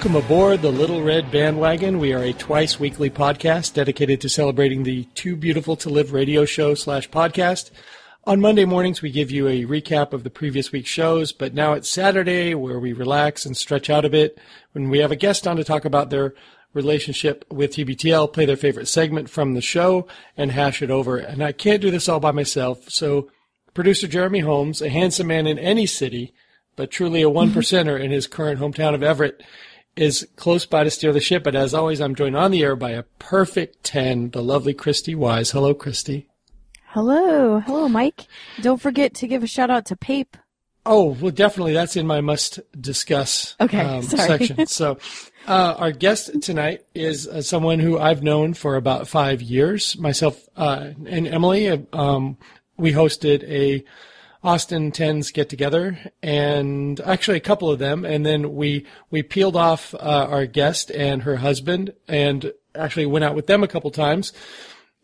Welcome aboard the Little Red Bandwagon. We are a twice weekly podcast dedicated to celebrating the Too Beautiful to Live radio show slash podcast. On Monday mornings, we give you a recap of the previous week's shows, but now it's Saturday where we relax and stretch out a bit when we have a guest on to talk about their relationship with TBTL, play their favorite segment from the show, and hash it over. And I can't do this all by myself, so producer Jeremy Holmes, a handsome man in any city, but truly a one percenter in his current hometown of Everett, is close by to steer the ship. But as always, I'm joined on the air by a perfect 10, the lovely Christy Wise. Hello, Christy. Hello. Hello, Mike. Don't forget to give a shout out to Pape. Oh, well, definitely. That's in my must discuss Okay, um, section. So, uh, our guest tonight is uh, someone who I've known for about five years. Myself uh, and Emily, um, we hosted a Austin Tens get together, and actually a couple of them, and then we we peeled off uh, our guest and her husband, and actually went out with them a couple times.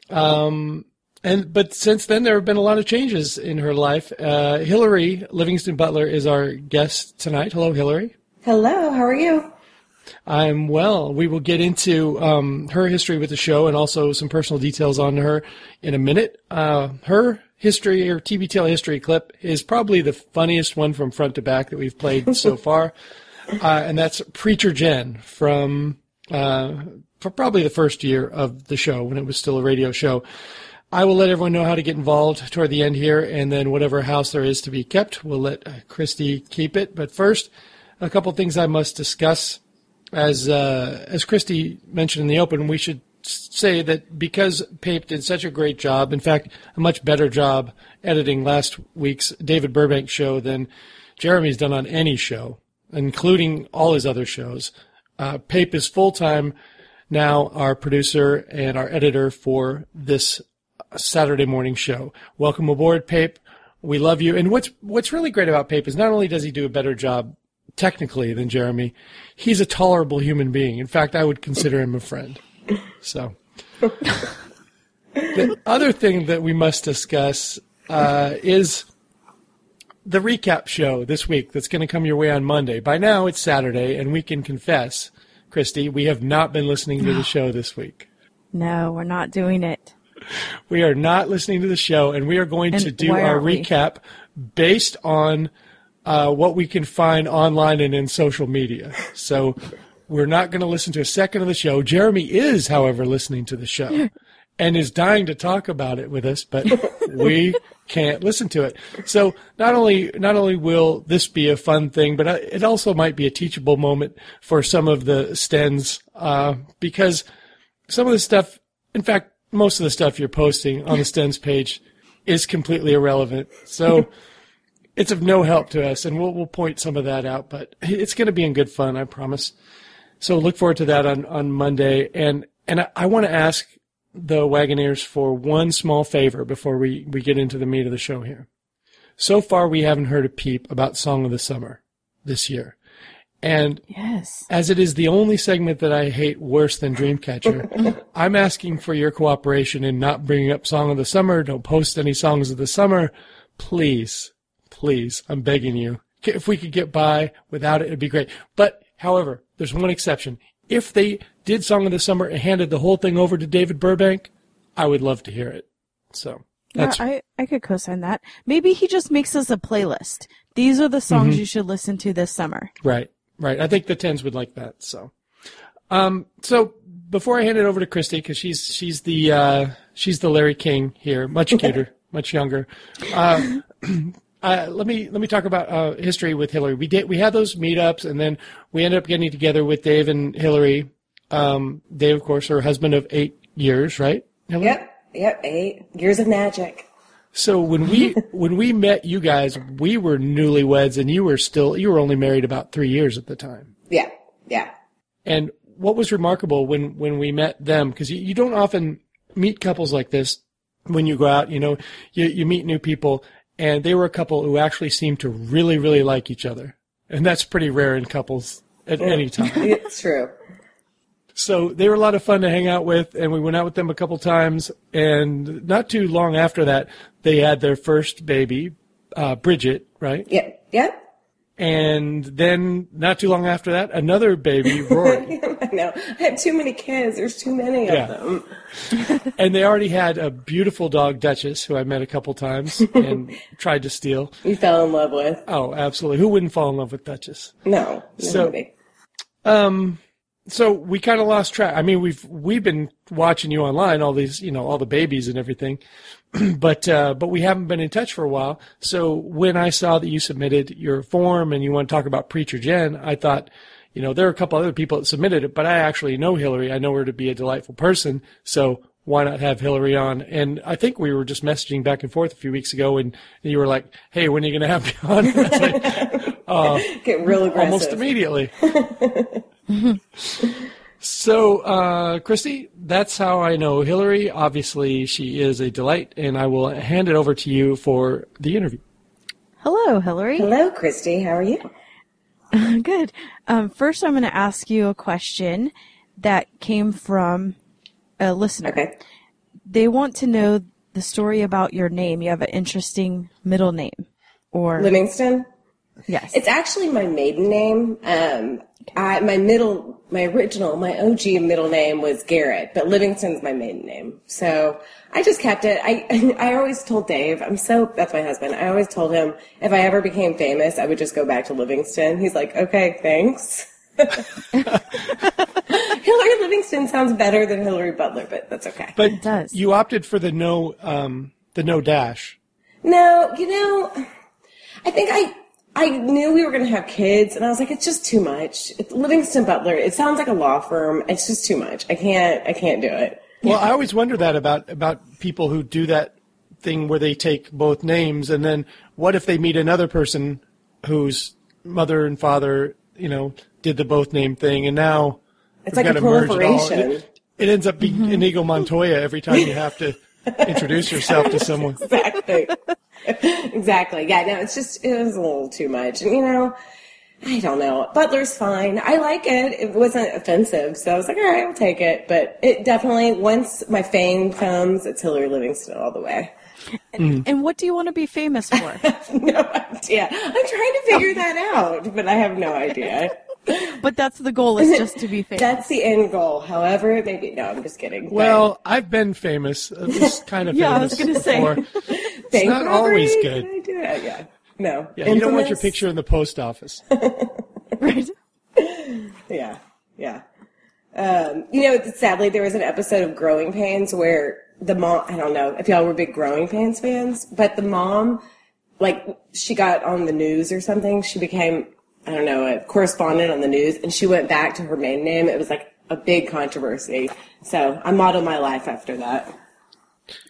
Um, and but since then, there have been a lot of changes in her life. Uh, Hillary Livingston Butler is our guest tonight. Hello, Hillary. Hello, how are you? I'm well. We will get into um, her history with the show and also some personal details on her in a minute. Uh, her history or TBTL history clip is probably the funniest one from front to back that we've played so far, uh, and that's Preacher Jen from uh, probably the first year of the show when it was still a radio show. I will let everyone know how to get involved toward the end here, and then whatever house there is to be kept, we'll let uh, Christy keep it. But first, a couple things I must discuss. As uh, as Christy mentioned in the open, we should say that because Pape did such a great job, in fact, a much better job editing last week's David Burbank show than Jeremy's done on any show, including all his other shows. Uh, Pape is full time now our producer and our editor for this Saturday morning show. Welcome aboard, Pape. We love you. And what's what's really great about Pape is not only does he do a better job technically than Jeremy, he's a tolerable human being. In fact, I would consider him a friend. So, the other thing that we must discuss uh, is the recap show this week that's going to come your way on Monday. By now, it's Saturday, and we can confess, Christy, we have not been listening to the show this week. No, we're not doing it. We are not listening to the show, and we are going And to do our recap based on uh, what we can find online and in social media. So we're not going to listen to a second of the show. Jeremy is, however, listening to the show and is dying to talk about it with us, but we can't listen to it. So not only not only will this be a fun thing, but uh, it also might be a teachable moment for some of the Stens uh, because some of the stuff, in fact, most of the stuff you're posting on the Stens page is completely irrelevant. So it's of no help to us, and we'll we'll point some of that out. But it's going to be in good fun, I promise. So look forward to that on on Monday, and and I, I want to ask the Wagoneers for one small favor before we we get into the meat of the show here. So far, we haven't heard a peep about Song of the Summer this year, and Yes. as it is the only segment that I hate worse than Dreamcatcher, I'm asking for your cooperation in not bringing up Song of the Summer. Don't post any songs of the summer. Please, please, I'm begging you. If we could get by without it, it'd be great. But, however, there's one exception. If they did Song of the Summer and handed the whole thing over to David Burbank, I would love to hear it. So, Yeah, I, I could co-sign that. Maybe he just makes us a playlist. These are the songs Mm-hmm. you should listen to this summer. Right, right. I think the tens would like that. So, um, so before I hand it over to Christy, because she's she's the uh, she's the Larry King here, much cuter, much younger. Uh, uh, let me let me talk about uh, history with Hillary. We did we had those meetups, and then we ended up getting together with Dave and Hillary. Um, Dave, of course, her husband of eight years, right? Hillary? Yep, yep, eight years of magic. So when we when we met you guys, we were newlyweds, and you were still you were only married about three years at the time. Yeah, yeah. And what was remarkable when, when we met them, because you, you don't often meet couples like this when you go out, you know, you, you meet new people, and they were a couple who actually seemed to really, really like each other. And that's pretty rare in couples at any time. It's true. So they were a lot of fun to hang out with, and we went out with them a couple times. And not too long after that, they had their first baby, uh, Bridget, right? Yep, yep. And then not too long after that, another baby, Rory. I know. I have too many kids. There's too many Yeah. of them. and they already had a beautiful dog, Duchess, who I met a couple times and tried to steal. You fell in love with. Oh, absolutely. Who wouldn't fall in love with Duchess? No. So- Nobody. Um, So we kind of lost track. I mean, we've we've been watching you online, all these, you know, all the babies and everything, but uh, but we haven't been in touch for a while. So when I saw that you submitted your form and you want to talk about Preacher Jen, I thought, you know, there are a couple other people that submitted it, but I actually know Hillary. I know her to be a delightful person. So why not have Hillary on? And I think we were just messaging back and forth a few weeks ago, and you were like, "Hey, when are you going to have me on?" I was like, Get real aggressive. almost immediately. so, uh, Christy, that's how I know Hillary. Obviously, she is a delight, and I will hand it over to you for the interview. Hello, Hillary. Hello, Christy. How are you? Good. Um, first, I'm going to ask you a question that came from a listener. Okay. They want to know the story about your name. You have an interesting middle name, or Livingston. yes, It's actually my maiden name. Um, I, my middle, my original, my OG middle name was Garrett, but Livingston's my maiden name. So I just kept it. I, I always told Dave, I'm so, that's my husband. I always told him if I ever became famous, I would just go back to Livingston. He's like, okay, thanks. Hillary Livingston sounds better than Hillary Butler, but that's okay. But does. you opted for the no, um, the no dash. No, you know, I think I I knew we were going to have kids, and I was like, it's just too much. It's Livingston Butler. It sounds like a law firm. It's just too much. I can't. I can't do it. Well, I always wonder that about about people who do that thing where they take both names, and then what if they meet another person whose mother and father, you know, did the both name thing, and now It's like a gotta it proliferation. It, it ends up being mm-hmm. Inigo Montoya every time you have to introduce yourself to someone. Exactly. exactly. Yeah. No, it's just it was a little too much, and you know. I don't know. Butler's fine. I like it. It wasn't offensive, so I was like, all right, I'll take it. But it definitely, once my fame comes, it's Hillary Livingston all the way. and mm. what do you want to be famous for? no idea. I'm trying to figure that out, but I have no idea. but that's the goal is just to be famous. That's the end goal. However, maybe no. I'm just kidding. Well, I've been famous, at least kind of Yeah, I was gonna say. before. But it's not always good. Can I do it? Yeah. No. Yeah, you don't want your picture in the post office. right? Yeah. Yeah. Um, you know, sadly, there was an episode of Growing Pains where the mom, I don't know if y'all were big Growing Pains fans, but the mom, like, she got on the news or something. She became, I don't know, a correspondent on the news and she went back to her maiden name. It was like a big controversy. So I modeled my life after that.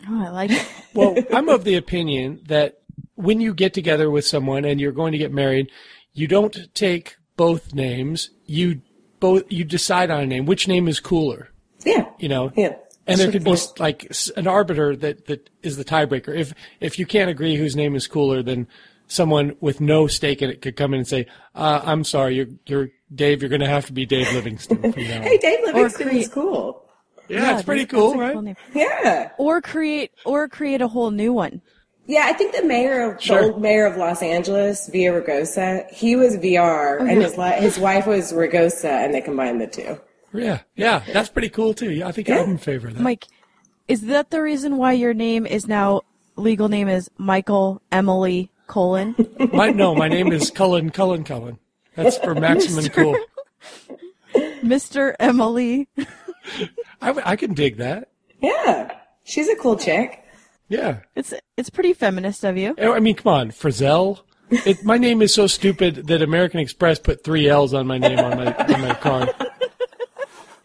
Oh, I like it. Well, I'm of the opinion that when you get together with someone and you're going to get married, you don't take both names. You both you decide on a name. Which name is cooler? Yeah. You know. Yeah. And there could be your like an arbiter that that is the tiebreaker. If if you can't agree whose name is cooler, then someone with no stake in it could come in and say, uh, "I'm sorry, you're you're Dave. You're going to have to be Dave Livingston from now. Hey, Dave Livingston create- is cool. yeah, it's pretty that's cool, right? cool. Yeah. Or create or create a whole new one. Yeah, I think the mayor of Sure. the old mayor of Los Angeles, Villaraigosa, he was VR, and his li- his wife was Raigosa, and they combined the two. Yeah, yeah, that's pretty cool too. Yeah, I think I'm in favor of that. Mike, is that the reason why your name is now legal name is Michael Emily Colon? My, no, my name is Cullen Cullen Cullen. That's for maximum cool. Mr. Emily. I, I can dig that. Yeah, she's a cool chick. Yeah. It's it's pretty feminist of you. I mean, come on, Frizzell. It, my name is so stupid that American Express put three L's on my name on my on my card.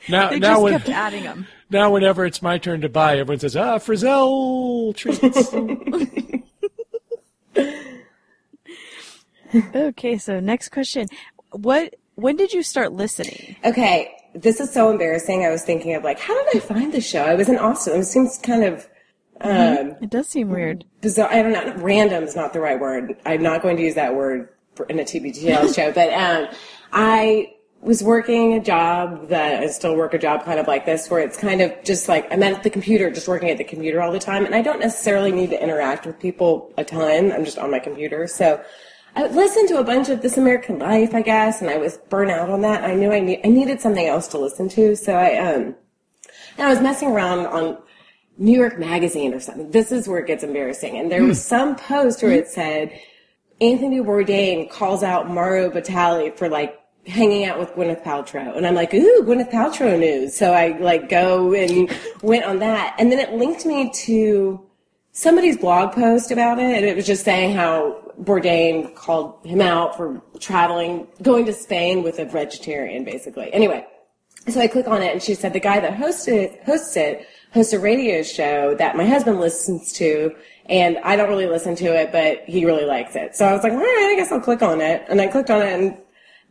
Now, They now, just when, kept adding them. now, whenever it's my turn to buy, everyone says, "Ah, Frizzell treats." Okay, so next question. What when did you start listening? Okay, this is so embarrassing. I was thinking of like, how did I find the show? I was in Austin. It seems kind of um, It does seem weird. bizarre. I don't know. Random is not the right word. I'm not going to use that word in a TBTL show, but um, I was working a job that I still work a job kind of like this, where it's kind of just like I'm at the computer, just working at the computer all the time, and I don't necessarily need to interact with people a ton. I'm just on my computer, so. I listened to a bunch of This American Life, I guess, and I was burnt out on that. I knew I, need, I needed something else to listen to, so I um, and I was messing around on New York Magazine or something. This is where it gets embarrassing, and there was some post where it said Anthony Bourdain calls out Mario Batali for like hanging out with Gwyneth Paltrow. And I'm like, ooh, Gwyneth Paltrow news. So I like go and went on that. And then it linked me to somebody's blog post about it. And it was just saying how Bourdain called him out for traveling, going to Spain with a vegetarian, basically. Anyway, so I click on it and she said the guy that hosted, hosts it hosts a radio show that my husband listens to and I don't really listen to it, but he really likes it. So I was like, all right, I guess I'll click on it. And I clicked on it and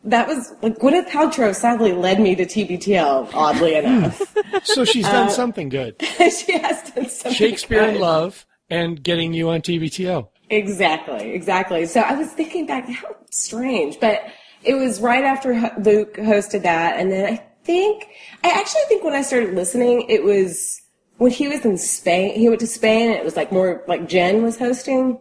that was like Gwyneth Paltrow sadly led me to TBTL, oddly enough. So she's done uh, something good. she has done something. Shakespeare in. Love and getting you on TBTL. Exactly, exactly. So I was thinking back, how strange, but it was right after Luke hosted that, and then I think, I actually think when I started listening, it was when he was in Spain. He went to Spain, and it was like more like Jen was hosting,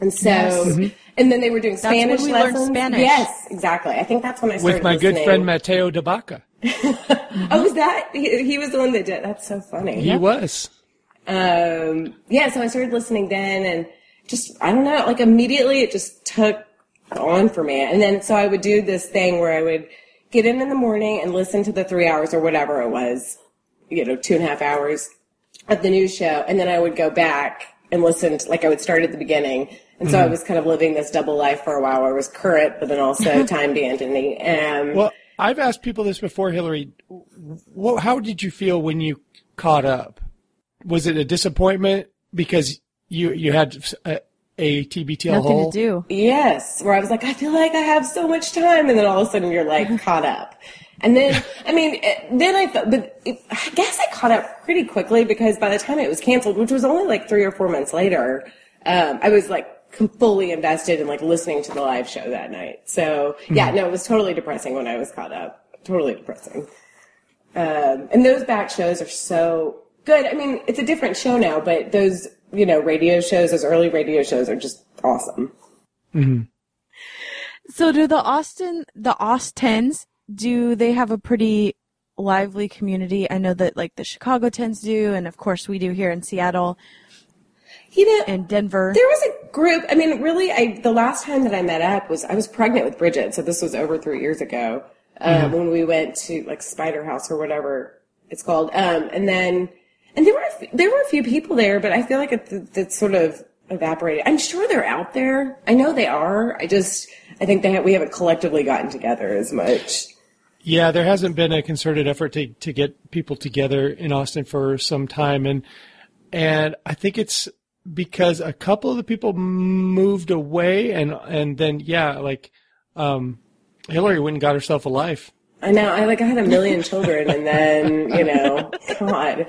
and so, Mm-hmm. and then they were doing Spanish when we learned lessons. Spanish. Yes, exactly. I think that's when I started listening. With my good friend Mateo de Baca. Oh, was that he, he was the one that did? That's so funny. He was. um, yeah, so I started listening then and just, I don't know, like immediately it just took on for me. And then, so I would do this thing where I would get in in the morning and listen to the three hours or whatever it was, you know, two and a half hours of the news show. And then I would go back and listen to, like I would start at the beginning. And so I was kind of living this double life for a while where I was current, but then also timed Anthony. Um, Well, I've asked people this before, Hillary. What, how did you feel when you caught up? Was it a disappointment because you you had a, a TBTL Nothing hole? to do. Yes, where I was like, I feel like I have so much time, and then all of a sudden you're like caught up. And then, I mean, then I thought, but it, I guess I caught up pretty quickly because by the time it was canceled, which was only like three or four months later, um, I was like com- fully invested in like listening to the live show that night. So yeah, no, it was totally depressing when I was caught up. Totally depressing. Um, and those back shows are so good. I mean, it's a different show now, but those, you know, radio shows, those early radio shows are just awesome. So do the Austin, the Austins, do they have a pretty lively community? I know that like the Chicago tens do, and of course we do here in Seattle You know, and Denver. there was a group. I mean, really, I the last time that I met up was I was pregnant with Bridget, so this was over three years ago um, when we went to like Spider House or whatever it's called. Um, and then, and there were a f- there were a few people there, but I feel like it, it's sort of evaporated. I'm sure they're out there. I know they are. I just I think they we haven't collectively gotten together as much. Yeah, there hasn't been a concerted effort to to get people together in Austin for some time, and and I think it's because a couple of the people moved away, and and then yeah, like um, Hillary went and got herself a life. I know. I like I had a million children, and then you know, God.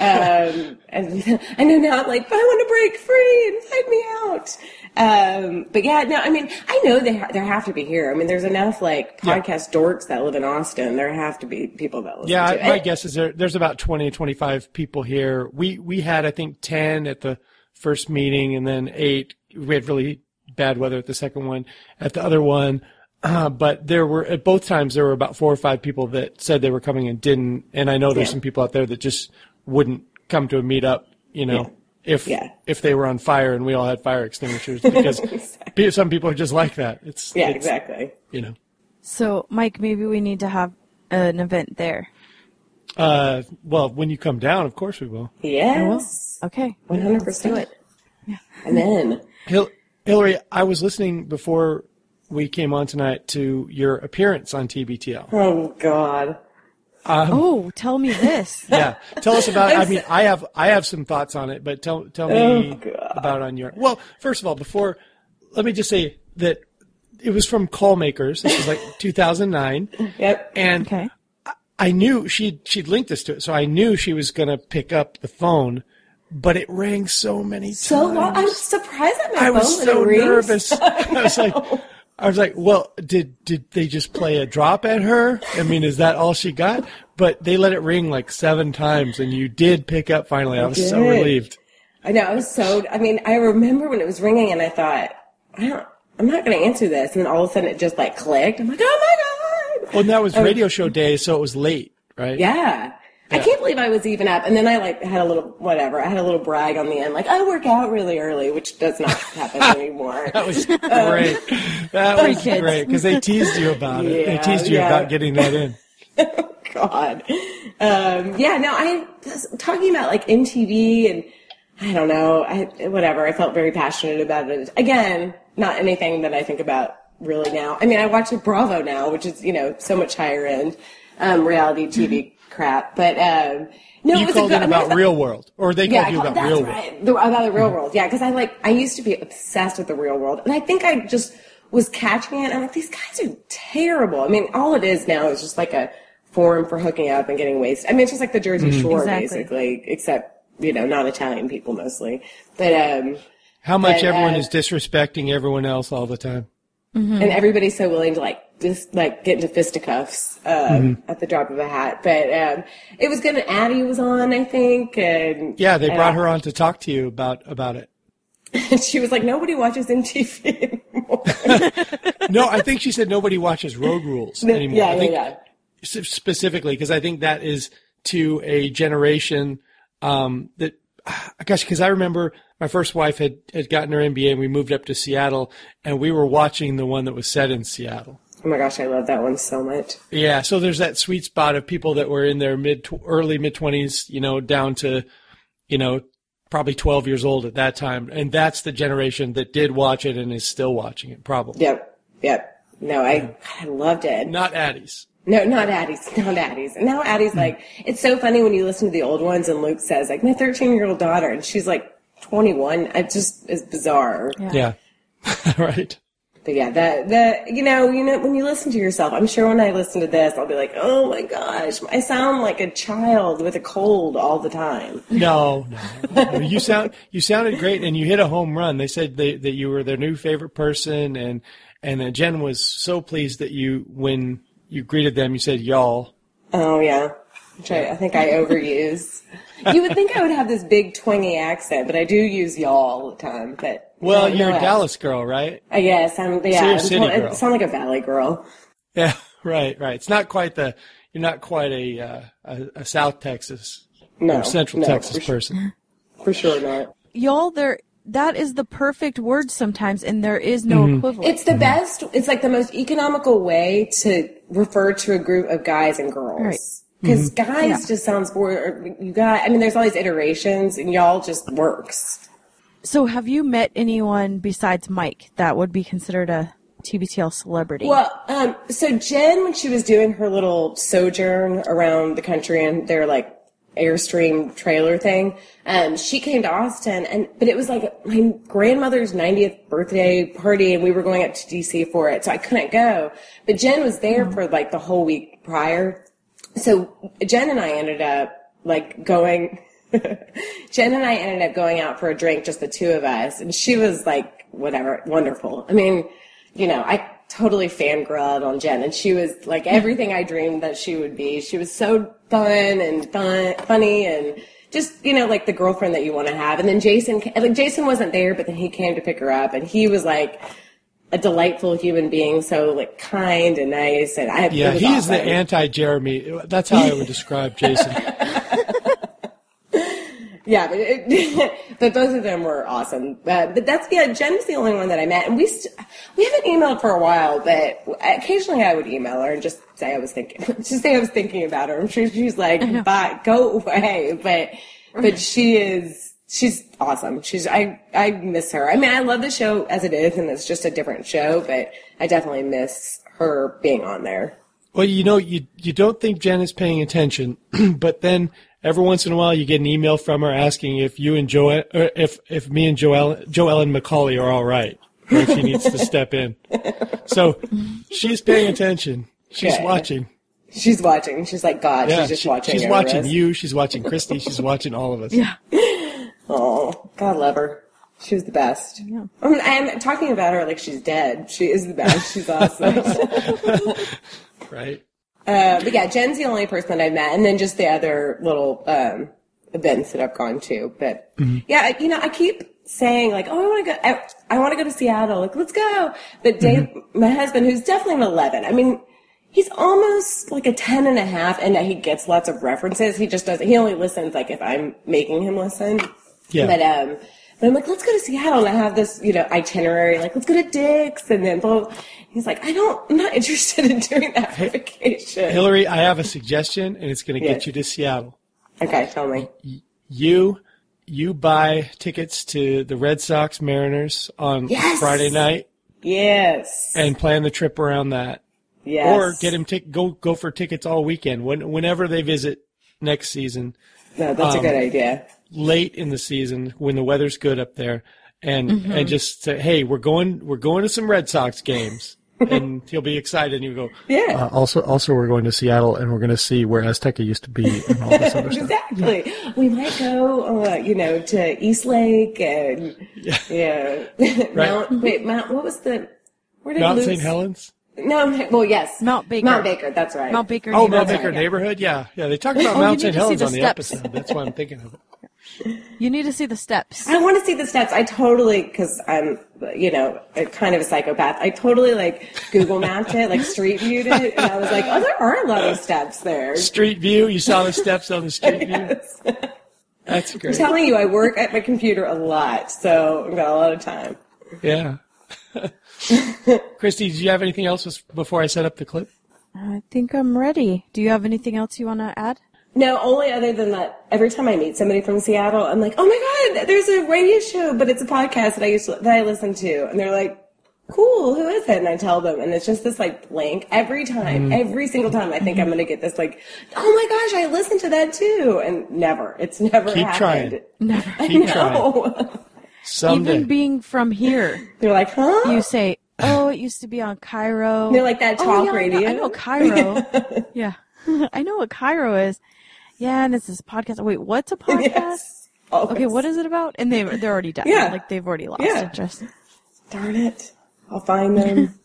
Um, and I know now. I'm like, but I want to break free. and find me out. Um, but yeah, no. I mean, I know they ha- there have to be here. I mean, there's enough like Yeah. podcast dorks that live in Austin. There have to be people that listen Yeah, to it. my guess is there, there's about 20 to 25 people here. We we had I think 10 at the first meeting, and then eight. We had really bad weather at the second one. At the other one. Uh, but there were at both times there were about four or five people that said they were coming and didn't, and I know there's Yeah. some people out there that just wouldn't come to a meetup, you know, if Yeah. if they were on fire and we all had fire extinguishers because pe- some people are just like that. It's yeah, it's, exactly. You know, So Mike, maybe we need to have an event there. uh, well, when you come down, of course we will. Yes, Okay, one hundred let's do percent. Yeah. And then Hil- Hillary, I was listening before we came on tonight to your appearance on TBTL. oh God. Um, oh, tell me this. Yeah, tell us about. I mean, I have I have some thoughts on it, but tell tell me Oh, God. about on your. Well, first of all, before let me just say that it was from Call Makers. This was like 2009, Yep. and Okay. I knew she she'd linked us to it, so I knew she was going to pick up the phone, but it rang so many So times. long. I'm surprised that my I phone was so it rings. nervous. I was like, I was like, well, did did they just play a drop at her? I mean, is that all she got? But they let it ring like seven times, and you did pick up finally. I was so relieved. I know. I was so. I mean, I remember when it was ringing, and I thought, I don't. I'm not going to answer this. And then all of a sudden it just like clicked. I'm like, oh my God. Well, and that was radio show day, so it was late, right? Yeah. I can't believe I was even up. And then I like had a little, whatever, I had a little brag on the end, like, I work out really early, which does not happen anymore. That was great. that was kids. great because they teased you about it. They teased you yeah. about getting that in. God. Um, yeah, no, I was talking about like MTV and I don't know, I, whatever. I felt very passionate about it. Again, not anything that I think about really now. I mean, I watch Bravo now, which is, you know, so much higher end, um, reality TV crap. But, um, no, You it was called a it good, about real world, or they yeah, called you I about real world. right. The, about the real world. Yeah, because I like I used to be obsessed with the real world, and I think I just was catching it. I'm like, these guys are terrible. I mean, all it is now is just like a forum for hooking up and getting wasted. I mean, it's just like the Jersey Mm-hmm. Shore, Exactly. basically, except you know, not Italian people mostly. But um, How much But, everyone uh, is disrespecting everyone else all the time. and everybody's so willing to like just like get into fisticuffs um, at the drop of a hat. But um, it was good. and Addie was on, I think, and Yeah, they brought I- her on to talk to you about about it. And she was like, nobody watches MTV anymore. No, I think she said nobody watches Road Rules anymore. yeah, I yeah, think yeah. specifically because I think that is to a generation um, that, gosh, because I remember my first wife had, had gotten her MBA and we moved up to Seattle and we were watching the one that was set in Seattle. Oh my gosh, I love that one so much. Yeah, so there's that sweet spot of people that were in their mid, tw- early mid twenties, you know, down to, you know, probably 12 years old at that time, and that's the generation that did watch it and is still watching it, probably. Yep, yep. No, I, I loved it. Not Addie's. No, not Addie's, not Addie's. And now Addie's like, hmm. it's so funny when you listen to the old ones and Luke says like, my 13 year old daughter, and she's like 21. It just is bizarre. Yeah, right. But yeah, the the you know you know when you listen to yourself, I'm sure when I listen to this, I'll be like, oh my gosh, I sound like a child with a cold all the time. No, no, no. You sound you sounded great, and you hit a home run. They said they, that you were their new favorite person, and and Jen was so pleased that you when you greeted them, you said y'all. Oh yeah, which I, I think I overuse. you would think I would have this big twangy accent, but I do use y'all all the time. But Well, you're a Dallas girl, right? I guess I'm. Yeah, you're a I'm city tell- girl. I sound like a valley girl. Yeah, right, right. It's not quite the you're not quite a uh, a, a South Texas No, or Central no, Texas for, su- person. for sure not. Y'all, there, that is the perfect word sometimes, and there is no mm-hmm. equivalent. It's the mm-hmm. best. It's like the most economical way to refer to a group of guys and girls. Right. Because mm-hmm. guys Yeah. just sounds more. or You got. I mean, there's all these iterations, and y'all just works. So, have you met anyone besides Mike that would be considered a TBTL celebrity? Well, um, so Jen, when she was doing her little sojourn around the country and their like Airstream trailer thing, um, she came to Austin, and but it was like my grandmother's 90th birthday party, and we were going up to DC for it, so I couldn't go. But Jen was there for like the whole week prior, so Jen and I ended up like going. Jen and I ended up going out for a drink, just the two of us, and she was like, whatever, wonderful. I mean, you know, I totally fangirled on Jen, and she was like everything I dreamed that she would be. She was so fun and fun, funny, and just you know, like the girlfriend that you want to have. And then Jason, like Jason wasn't there, but then he came to pick her up, and he was like a delightful human being, so like kind and nice. And I, Yeah, he is the anti Jeremy. That's how I would describe Jason. Yeah, but, it, but both of them were awesome. Uh, but that's yeah. Jen's the only one that I met, and we st- we haven't emailed for a while. But occasionally, I would email her and just say I was thinking, just say I was thinking about her. I'm sure she's like, "Bye, go away." But but she is she's awesome. She's I I miss her. I mean, I love the show as it is, and it's just a different show. But I definitely miss her being on there. Well, you know, you you don't think Jen is paying attention, but then every once in a while you get an email from her asking if you and Joel, or er, if if me and Joel, Joel and Macaulay are all right, or if she needs to step in. So she's paying attention. She's Okay. watching. She's watching. She's like God. Yeah, she's just she- watching. She's watching us. you. She's watching Christy. She's watching all of us. yeah. Oh, God love her. She was the best. I mean, I'm talking about her like she's dead. She is the best. She's awesome. Right. Uh, but yeah, Jen's the only person that I've met, and then just the other little um, events that I've gone to. But yeah, you know, I keep saying like, "Oh, I want to go. I, I want to go to Seattle. Like, let's go." But Dave, my husband, who's definitely an eleven. I mean, he's almost like a 10 and a half and he gets lots of references. He just doesn't, he only listens like if I'm making him listen. Yeah. But, um, but I'm like, let's go to Seattle. And I have this, you know, itinerary, like, let's go to Dick's. And then blah, blah. He's like, I don't, I'm not interested in doing that for vacation. Hillary, I have a suggestion, and it's going to Yes. get you to Seattle. Okay, tell me. You you buy tickets to the Red Sox Mariners on Yes. Friday night Yes. and plan the trip around that, Yes. or get him tic- go go for tickets all weekend when, whenever they visit next season, No, that's a um, good idea. late in the season when the weather's good up there, and Mm-hmm. and just say, hey, we're going we're going to some Red Sox games. And he'll be excited, and you go. Yeah. Uh, also, also, we're going to Seattle, and we're going to see where Azteca used to be, and all this other stuff. Exactly. We might go, uh, you know, to East Lake and yeah, Mount. Wait, Mount. What was the? Where did Mount Luke's- St. Helens. No, well, yes, Mount Baker. Mount Baker. That's right. Mount Baker. Oh, neighborhood. Mount Baker right, yeah. neighborhood. Yeah, yeah. They talked about Oh, Mount St. need to see Helens the on the steps. episode. That's why I'm thinking of it. You need to see the steps. I want to see the steps. I totally, because I'm, you know, kind of a psychopath. I totally like Google mapped it, like street viewed it, and I was like, oh, there are a lot of steps there. Street view. You saw the steps on the street view. That's great. I'm telling you, I work at my computer a lot, so I've got a lot of time. Yeah. Christy, do you have anything else before I set up the clip? I think I'm ready. Do you have anything else you want to add? No, only other than that, every time I meet somebody from Seattle, I'm like, oh my god, there's a radio show, but it's a podcast that I used to, that I listen to, and they're like, cool, who is it? And I tell them, and it's just this like blank every time, mm-hmm. every single time. I think I'm mm-hmm. gonna get this like, oh my gosh, I listened to that too, and never, it's never Keep happened. trying. Never. I Keep trying. know. Someday. Even being from here, they're like, huh? you say, "Oh, it used to be on KIRO." They're like that Oh, talk yeah, I know- radio. I know, KIRO. yeah, I know what KIRO is. Yeah, and it's this podcast. Wait, what's a podcast? yes. Okay, what is it about? And they they're already done. Yeah. like they've already lost Yeah. interest. Darn it. I'll find them.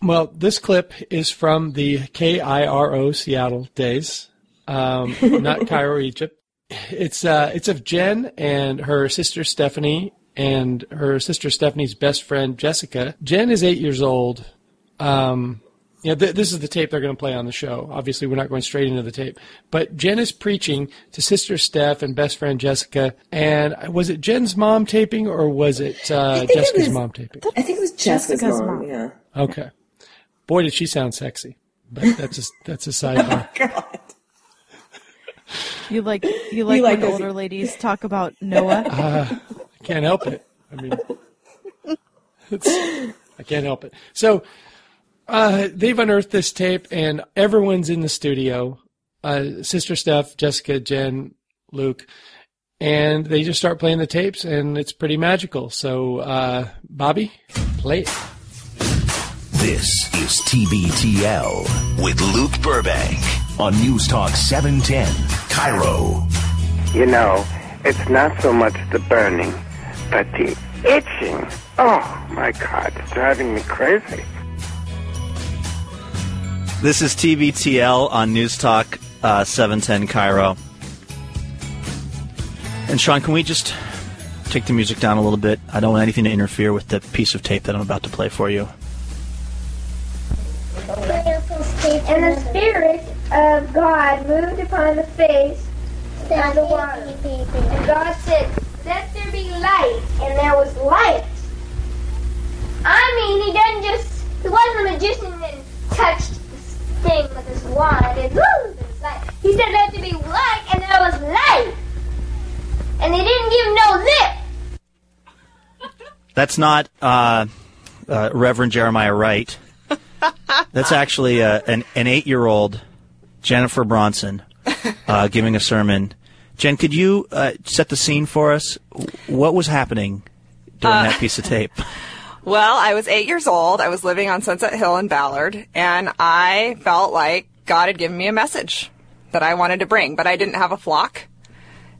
Well, this clip is from the KIRO Seattle days, um, not Cairo, Egypt. It's uh, it's of Jen and her sister Stephanie and her sister Stephanie's best friend Jessica. Jen is eight years old. Um, yeah, th- this is the tape they're going to play on the show. Obviously, we're not going straight into the tape, but Jen is preaching to sister Steph and best friend Jessica. And was it Jen's mom taping or was it uh, think it Jessica's was- mom taping? I think it was Jessica's, Jessica's mom. mom. Yeah. Okay. Boy, did she sound sexy. But that's a, that's a sidebar. God. You like you like, like when those- older ladies talk about Noah. I can't help it. I mean, it's, I can't help it. So uh, they've unearthed this tape, and everyone's in the studio. Uh, Sister Steph, Jessica, Jen, Luke, and they just start playing the tapes, and it's pretty magical. So, uh, Bobby, play it. This is TBTL with Luke Burbank on News Talk 710, KIRO. You know, it's not so much the burning, but the itching. Oh my God, it's driving me crazy. This is TBTL on News Talk uh, 710 KIRO. And Sean, can we just take the music down a little bit? I don't want anything to interfere with the piece of tape that I'm about to play for you. And the Spirit of God moved upon the face of the water. And God said, Let there be light. And there was light. I mean, he doesn't just, he wasn't a magician and touched thing with his wand and woo, there's light. He said, Let there be light, and there was light. And he didn't give no lip. That's not uh, uh, Reverend Jeremiah Wright. That's actually uh, an, an eight year old Jennifer Bronson uh, giving a sermon. Jen, could you uh, set the scene for us? What was happening during that piece of tape? Well, I was eight years old. I was living on Sunset Hill in Ballard, and I felt like God had given me a message that I wanted to bring, but I didn't have a flock.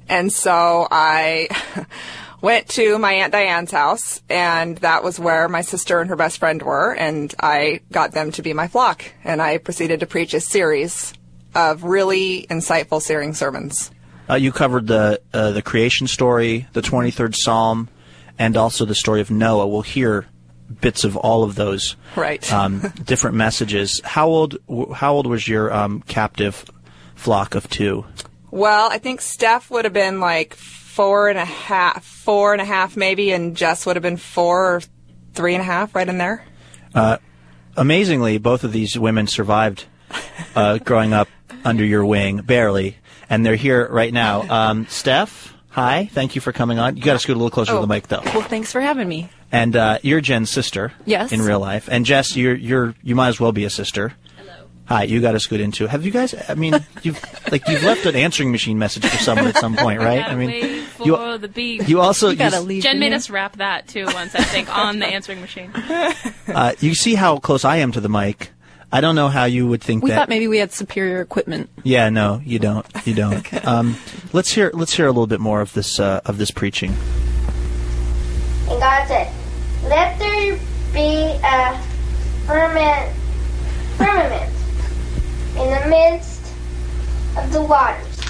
And so I went to my Aunt Diane's house, and that was where my sister and her best friend were, and I got them to be my flock. And I proceeded to preach a series of really insightful searing sermons. Uh, you covered the uh, the creation story, the 23rd Psalm, and also the story of Noah. We'll hear bits of all of those Right. um, different messages. How old? How old was your um, captive flock of two? Well, I think Steph would have been like four and a half, four and a half maybe, and Jess would have been four or three and a half, right in there. Amazingly, both of these women survived uh, growing up under your wing, barely, and they're here right now. Um, Steph, hi, thank you for coming on. You got to scoot a little closer to the mic, though. Well, thanks for having me. And uh, you're Jen's sister. Yes. In real life. And Jess, you're you're you might as well be a sister. Hello. Hi, you got to scoot into. Have you guys? I mean, you've like you've left an answering machine message for someone at some point, right? Gotta I mean, for you the beep. you also You gotta s- leave. Jen made here. us wrap that too once, I think, on the answering machine. uh, you see how close I am to the mic. I don't know how you would think We that. thought maybe we had superior equipment. yeah, no, you don't. You don't. um, let's hear let's hear a little bit more of this uh, of this preaching. And God said, Let there be a firmament, firmament in the midst of the waters.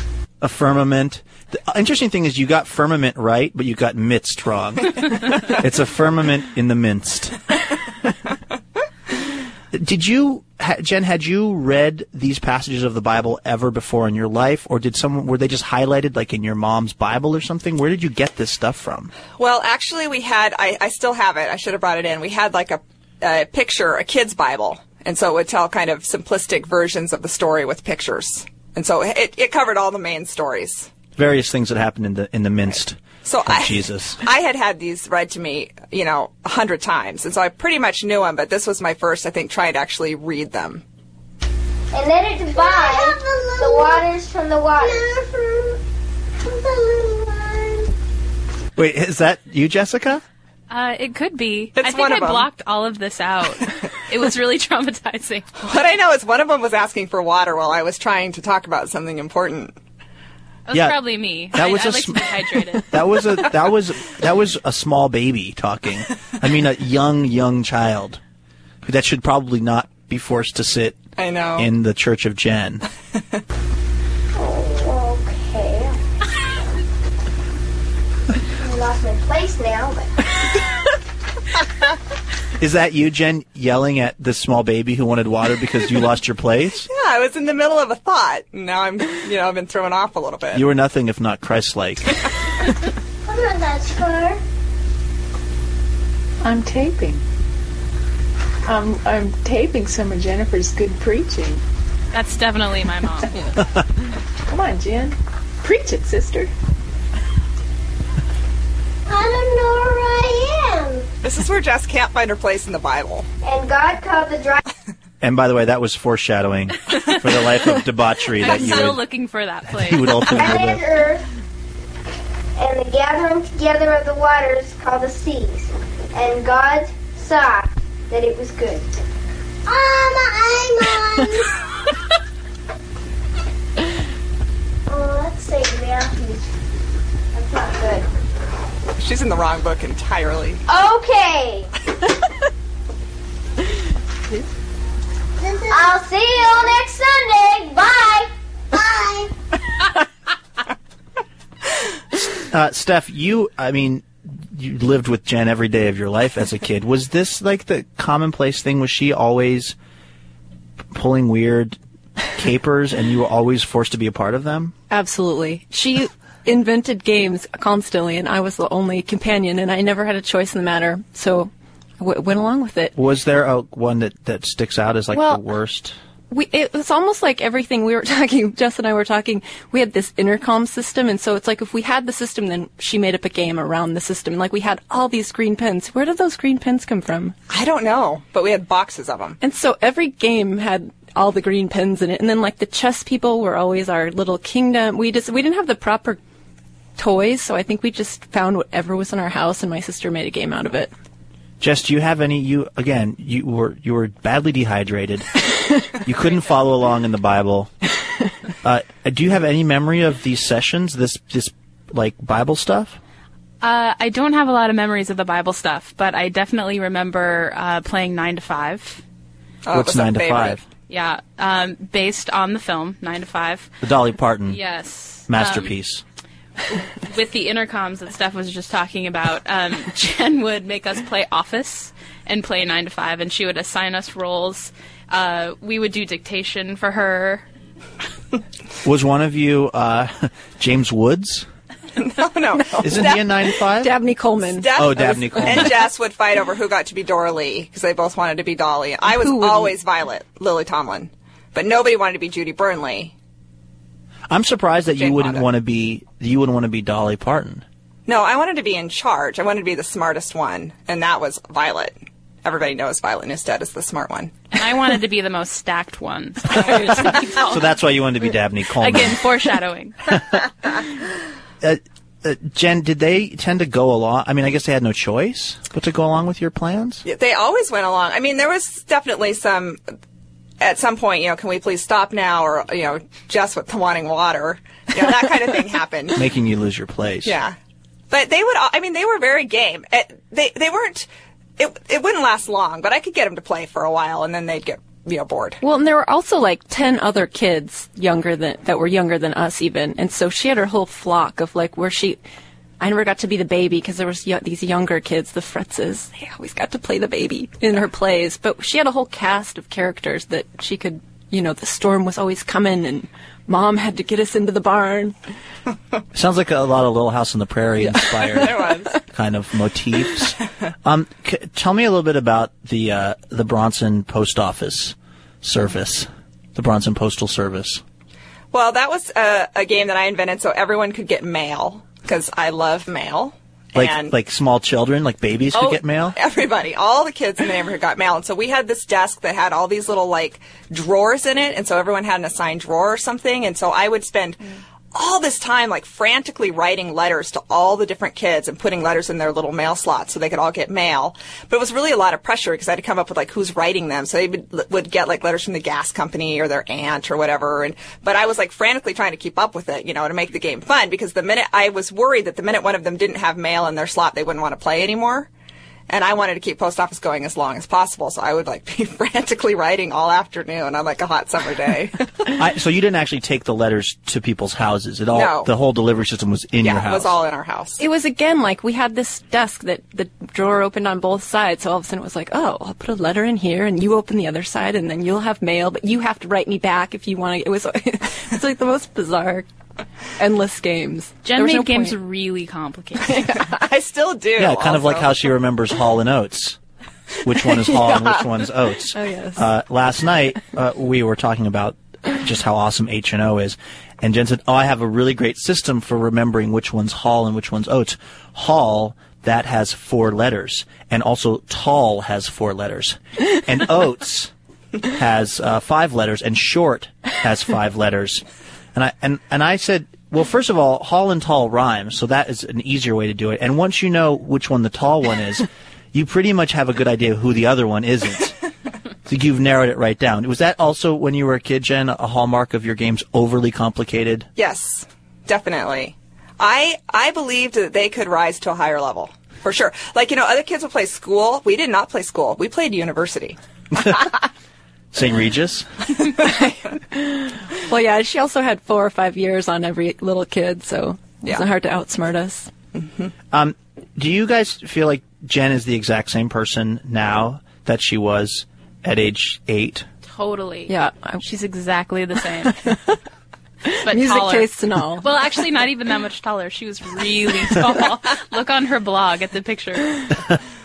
A firmament. The interesting thing is you got firmament right, but you got midst wrong. it's a firmament in the midst. Did you, Jen? Had you read these passages of the Bible ever before in your life, or did someone were they just highlighted like in your mom's Bible or something? Where did you get this stuff from? Well, actually, we had, I, I still have it. I should have brought it in. We had like a, a picture, a kid's Bible. And so it would tell kind of simplistic versions of the story with pictures. And so it, it covered all the main stories. Various things that happened in the in the midst So of I, Jesus. I had had these read to me, you know, a hundred times. And so I pretty much knew them, but this was my first, I think, trying to actually read them. And let it divide the waters from the waters. Wait, is that you, Jessica? Uh, it could be. It's I think one I of 'em. blocked all of this out. it was really traumatizing. What I know is one of them was asking for water while I was trying to talk about something important. That was Yeah, probably me. that I, was I a like sm- to be hydrated. That was a that was that was a small baby talking. I mean, a young young child that should probably not be forced to sit I know. in the Church of Jen. Oh, okay. I lost my place now, but Is that you, Jen, yelling at this small baby who wanted water because you lost your place? Yeah, I was in the middle of a thought. and Now I'm, you know, I've been thrown off a little bit. You were nothing if not Christ-like. I'm not that scar. I'm taping. I'm, I'm taping some of Jennifer's good preaching. That's definitely my mom. Come on, Jen. Preach it, sister. I don't know where I am. This is where Jess can't find her place in the Bible. And God called the dry And by the way, that was foreshadowing for the life of debauchery that I'm you still would, looking for that place. you would ultimately and live. earth, and the gathering together of the waters called the seas. And God saw that it was good. Um, I'm on. oh, let's say Matthew. That's not good. She's in the wrong book entirely. Okay. I'll see you all next Sunday. Bye. Bye. Uh, Steph, you, I mean, you lived with Jen every day of your life as a kid. Was this like the commonplace thing? Was she always pulling weird capers and you were always forced to be a part of them? Absolutely. She invented games constantly, and I was the only companion, and I never had a choice in the matter, so I w- went along with it. Was there a one that, that sticks out as like Well- the worst? We, it was almost like everything we were talking, Jess and I were talking, we had this intercom system, and so it's like if we had the system, then she made up a game around the system. And like we had all these green pins. Where did those green pins come from? I don't know, but we had boxes of them. And so every game had all the green pins in it. And then like the chess people were always our little kingdom. We just, we didn't have the proper toys, so I think we just found whatever was in our house and my sister made a game out of it. Jess, do you have any? You again, you were you were badly dehydrated. you couldn't follow along in the Bible. Uh, do you have any memory of these sessions? This this like Bible stuff? Uh, I don't have a lot of memories of the Bible stuff, but I definitely remember uh, playing Nine to Five. Oh, What's was a nine to favorite. five? Yeah, um, based on the film Nine to Five. The Dolly Parton Yes, masterpiece. Um, with the intercoms that Steph was just talking about, um, Jen would make us play Office and play nine to five, and she would assign us roles. Uh, we would do dictation for her. Was one of you uh, James Woods? no, no. Isn't he in 95? Dabney Coleman. Steph Oh, Dabney was- Coleman. and Jess would fight over who got to be Dora Lee because they both wanted to be Dolly. I was always Violet, Lily Tomlin, but nobody wanted to be Judy Bernly. I'm surprised that you wouldn't want to be you wouldn't want to be Dolly Parton. No, I wanted to be in charge. I wanted to be the smartest one, and that was Violet. Everybody knows Violet Newstead is the smart one. And I wanted to be the most stacked one. So I was like. So that's why you wanted to be Dabney Coleman. Again, foreshadowing. Uh, uh, Jen, did they tend to go along? I mean, I guess they had no choice but to go along with your plans. They always went along. I mean, there was definitely some. At some point, you know, can we please stop now, or you know, just with the wanting water, you know, that kind of thing happened. Making you lose your place. Yeah, but they would. all- I mean, they were very game. It, they they weren't. It it wouldn't last long, but I could get them to play for a while, and then they'd get you know bored. Well, and there were also like ten other kids younger than that were younger than us even, and so she had her whole flock of like where she. I never got to be the baby because there was y- these younger kids, the Fritzes. They always got to play the baby in her plays, but she had a whole cast of characters that she could. You know, the storm was always coming, and mom had to get us into the barn. Sounds like a lot of Little House on the Prairie inspired There was. kind of motifs. Um, c- tell me a little bit about the uh, the Bronson Post Office Service, the Bronson Postal Service. Well, that was a, a game that I invented so everyone could get mail because I love mail. Like and like small children, like babies could Oh, get mail. Everybody, all the kids in the neighborhood got mail, and so we had this desk that had all these little like drawers in it, and so everyone had an assigned drawer or something, and so I would spend. All this time, like frantically writing letters to all the different kids and putting letters in their little mail slots so they could all get mail. But it was really a lot of pressure because I had to come up with like who's writing them. So they would, would get like letters from the gas company or their aunt or whatever. And but I was like frantically trying to keep up with it, you know, to make the game fun because the minute I was worried that the minute one of them didn't have mail in their slot, they wouldn't want to play anymore. And I wanted to keep post office going as long as possible, so I would like be frantically writing all afternoon on like a hot summer day. I, so you didn't actually take the letters to people's houses. It all No. the whole delivery system was in your house. it was all in our house. It was again like we had this desk that the drawer opened on both sides. So all of a sudden it was like, oh, I'll put a letter in here, and you open the other side, and then you'll have mail, but you have to write me back if you want to. It was it's like the most bizarre, endless games. Jen There made no games point. really complicated. I still do. yeah, kind of like how she remembers Hall and Oates. Which one is Hall and which one's Oates? Oh, yes. Uh, last night uh, we were talking about just how awesome H and O is, and Jen said, "Oh, I have a really great system for remembering which one's Hall and which one's Oates. Hall." That has four letters, and also tall has four letters, and oats has uh, five letters, and short has five letters. And I and and I said, well, first of all, Hall and tall rhyme, so that is an easier way to do it. And once you know which one the tall one is, you pretty much have a good idea who the other one isn't. so you've narrowed it right down. Was that also when you were a kid, Jen, a hallmark of your games overly complicated? Yes, definitely. I I believed that they could rise to a higher level for sure. Like you know, other kids would play school. We did not play school. We played university. St. Regis? Well, yeah, she also had four or five years on every little kid, so it Yeah. wasn't hard to outsmart us. Um, do you guys feel like Jen is the exact same person now that she was at age eight? totally. Yeah, I- She's exactly the same. But Music taller. tastes and all. Well, actually, not even that much taller. She was really tall. Look on her blog at the picture.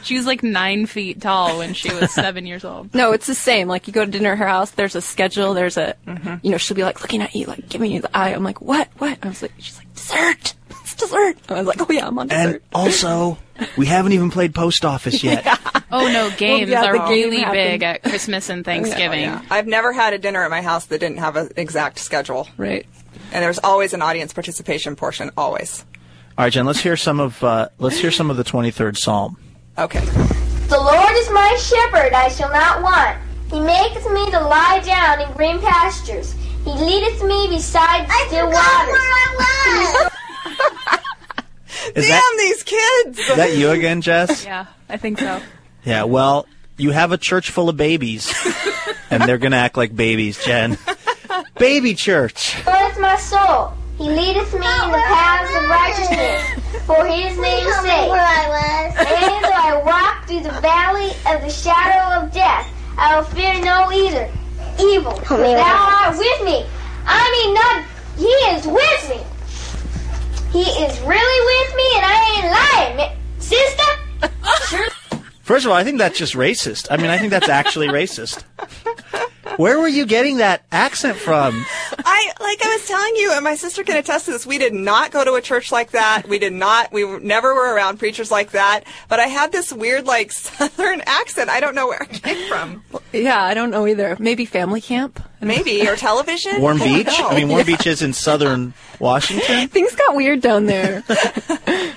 She was like nine feet tall when she was seven years old. No, it's the same. Like you go to dinner at her house. There's a schedule. There's a, mm-hmm. you know, she'll be like looking at you, like giving you the eye. I'm like, what? What? I was like, she's like, dessert. It's dessert. I was like, oh yeah, I'm on dessert. And also, we haven't even played post office yet. Oh no, games yeah, are game really happened. big at Christmas and Thanksgiving. I've never had a dinner at my house that didn't have an exact schedule, Right. and there's always an audience participation portion. Always. All right, Jen, let's hear some of uh, let's hear some of the 23rd Psalm. Okay. The Lord is my shepherd, I shall not want. He maketh me to lie down in green pastures. He leadeth me beside still waters. Is Damn that these kids! is that you again, Jess? Yeah, I think so. Yeah, well, you have a church full of babies, and they're going to act like babies, Jen. Baby church. Lord my soul. He leadeth me in the paths of righteousness for his name's sake. And though I walk through the valley of the shadow of death, I will fear no either evil. For thou art with me. I mean, not he is with me. He is really with me, and I ain't lying, sister. Sure. First of all, I think that's just racist. I mean, I think that's actually racist. Where were you getting that accent from? I like I was telling you, and my sister can attest to this. We did not go to a church like that. We did not. We were, never were around preachers like that. But I had this weird, like southern accent. I don't know where it came from. Yeah, I don't know either. Maybe family camp? Maybe or television. Warm I Beach? don't. I mean, Warm Beach is in southern Washington. Things got weird down there. My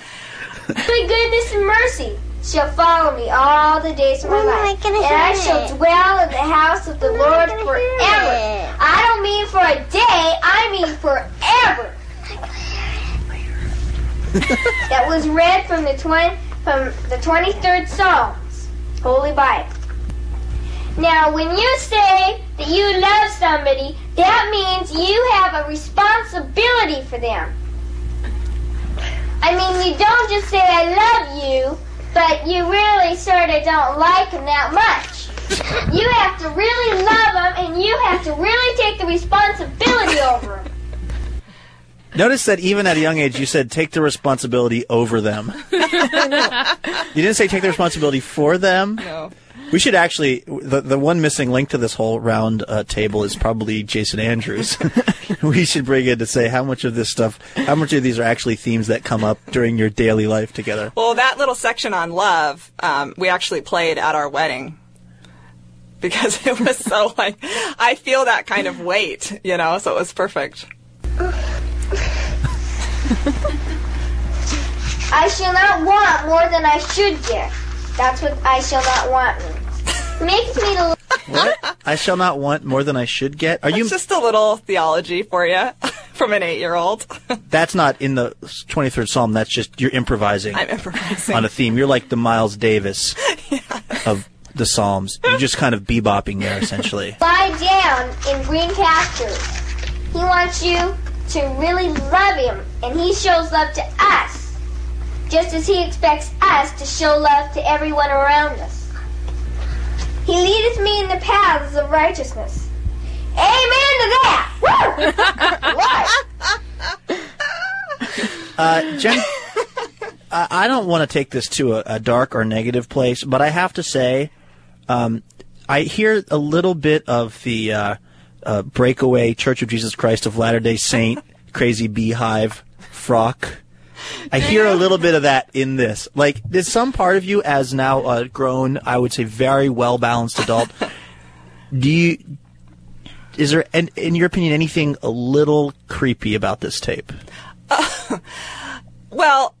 goodness and mercy shall follow me all the days of my life, and I shall dwell in the house of the Lord forever. I don't mean for a day; I mean forever. that was read from the twenty from the twenty third Psalms, Holy Bible. Now, when you say that you love somebody, that means you have a responsibility for them. I mean, you don't just say I love you, but you really sort of don't like them that much. You have to really love them, and you have to really take the responsibility over them. Notice that even at a young age, you said take the responsibility over them. you didn't say take the responsibility for them. No. We should actually the the one missing link to this whole round uh, table is probably Jason Andrews. we should bring in to say how much of this stuff, how much of these are actually themes that come up during your daily life together. Well, that little section on love, um, we actually played at our wedding because it was so like I feel that kind of weight, you know. So it was perfect. I shall not want more than I should get. That's what I shall not want. Makes me to What? I shall not want more than I should get. Are you? It's just a little theology for you from an eight-year-old. That's not in the 23rd Psalm. That's just you're improvising. I'm improvising. on a theme. You're like the Miles Davis of the Psalms. You're just kind of bebopping there, essentially. lie down in green pastures. He wants you to really love him, and he shows love to us, just as he expects us to show love to everyone around us. He leadeth me in the paths of righteousness. Amen to that! Woo! Uh, Jen, I, I don't want to take this to a, a dark or negative place, but I have to say, um, I hear a little bit of the uh, uh, breakaway Church of Jesus Christ of Latter Day Saint crazy beehive frock. I hear a little bit of that in this. Like, there's some part of you, as now a grown, I would say, very well balanced adult. do you? Is there, in, in your opinion, anything a little creepy about this tape? Well,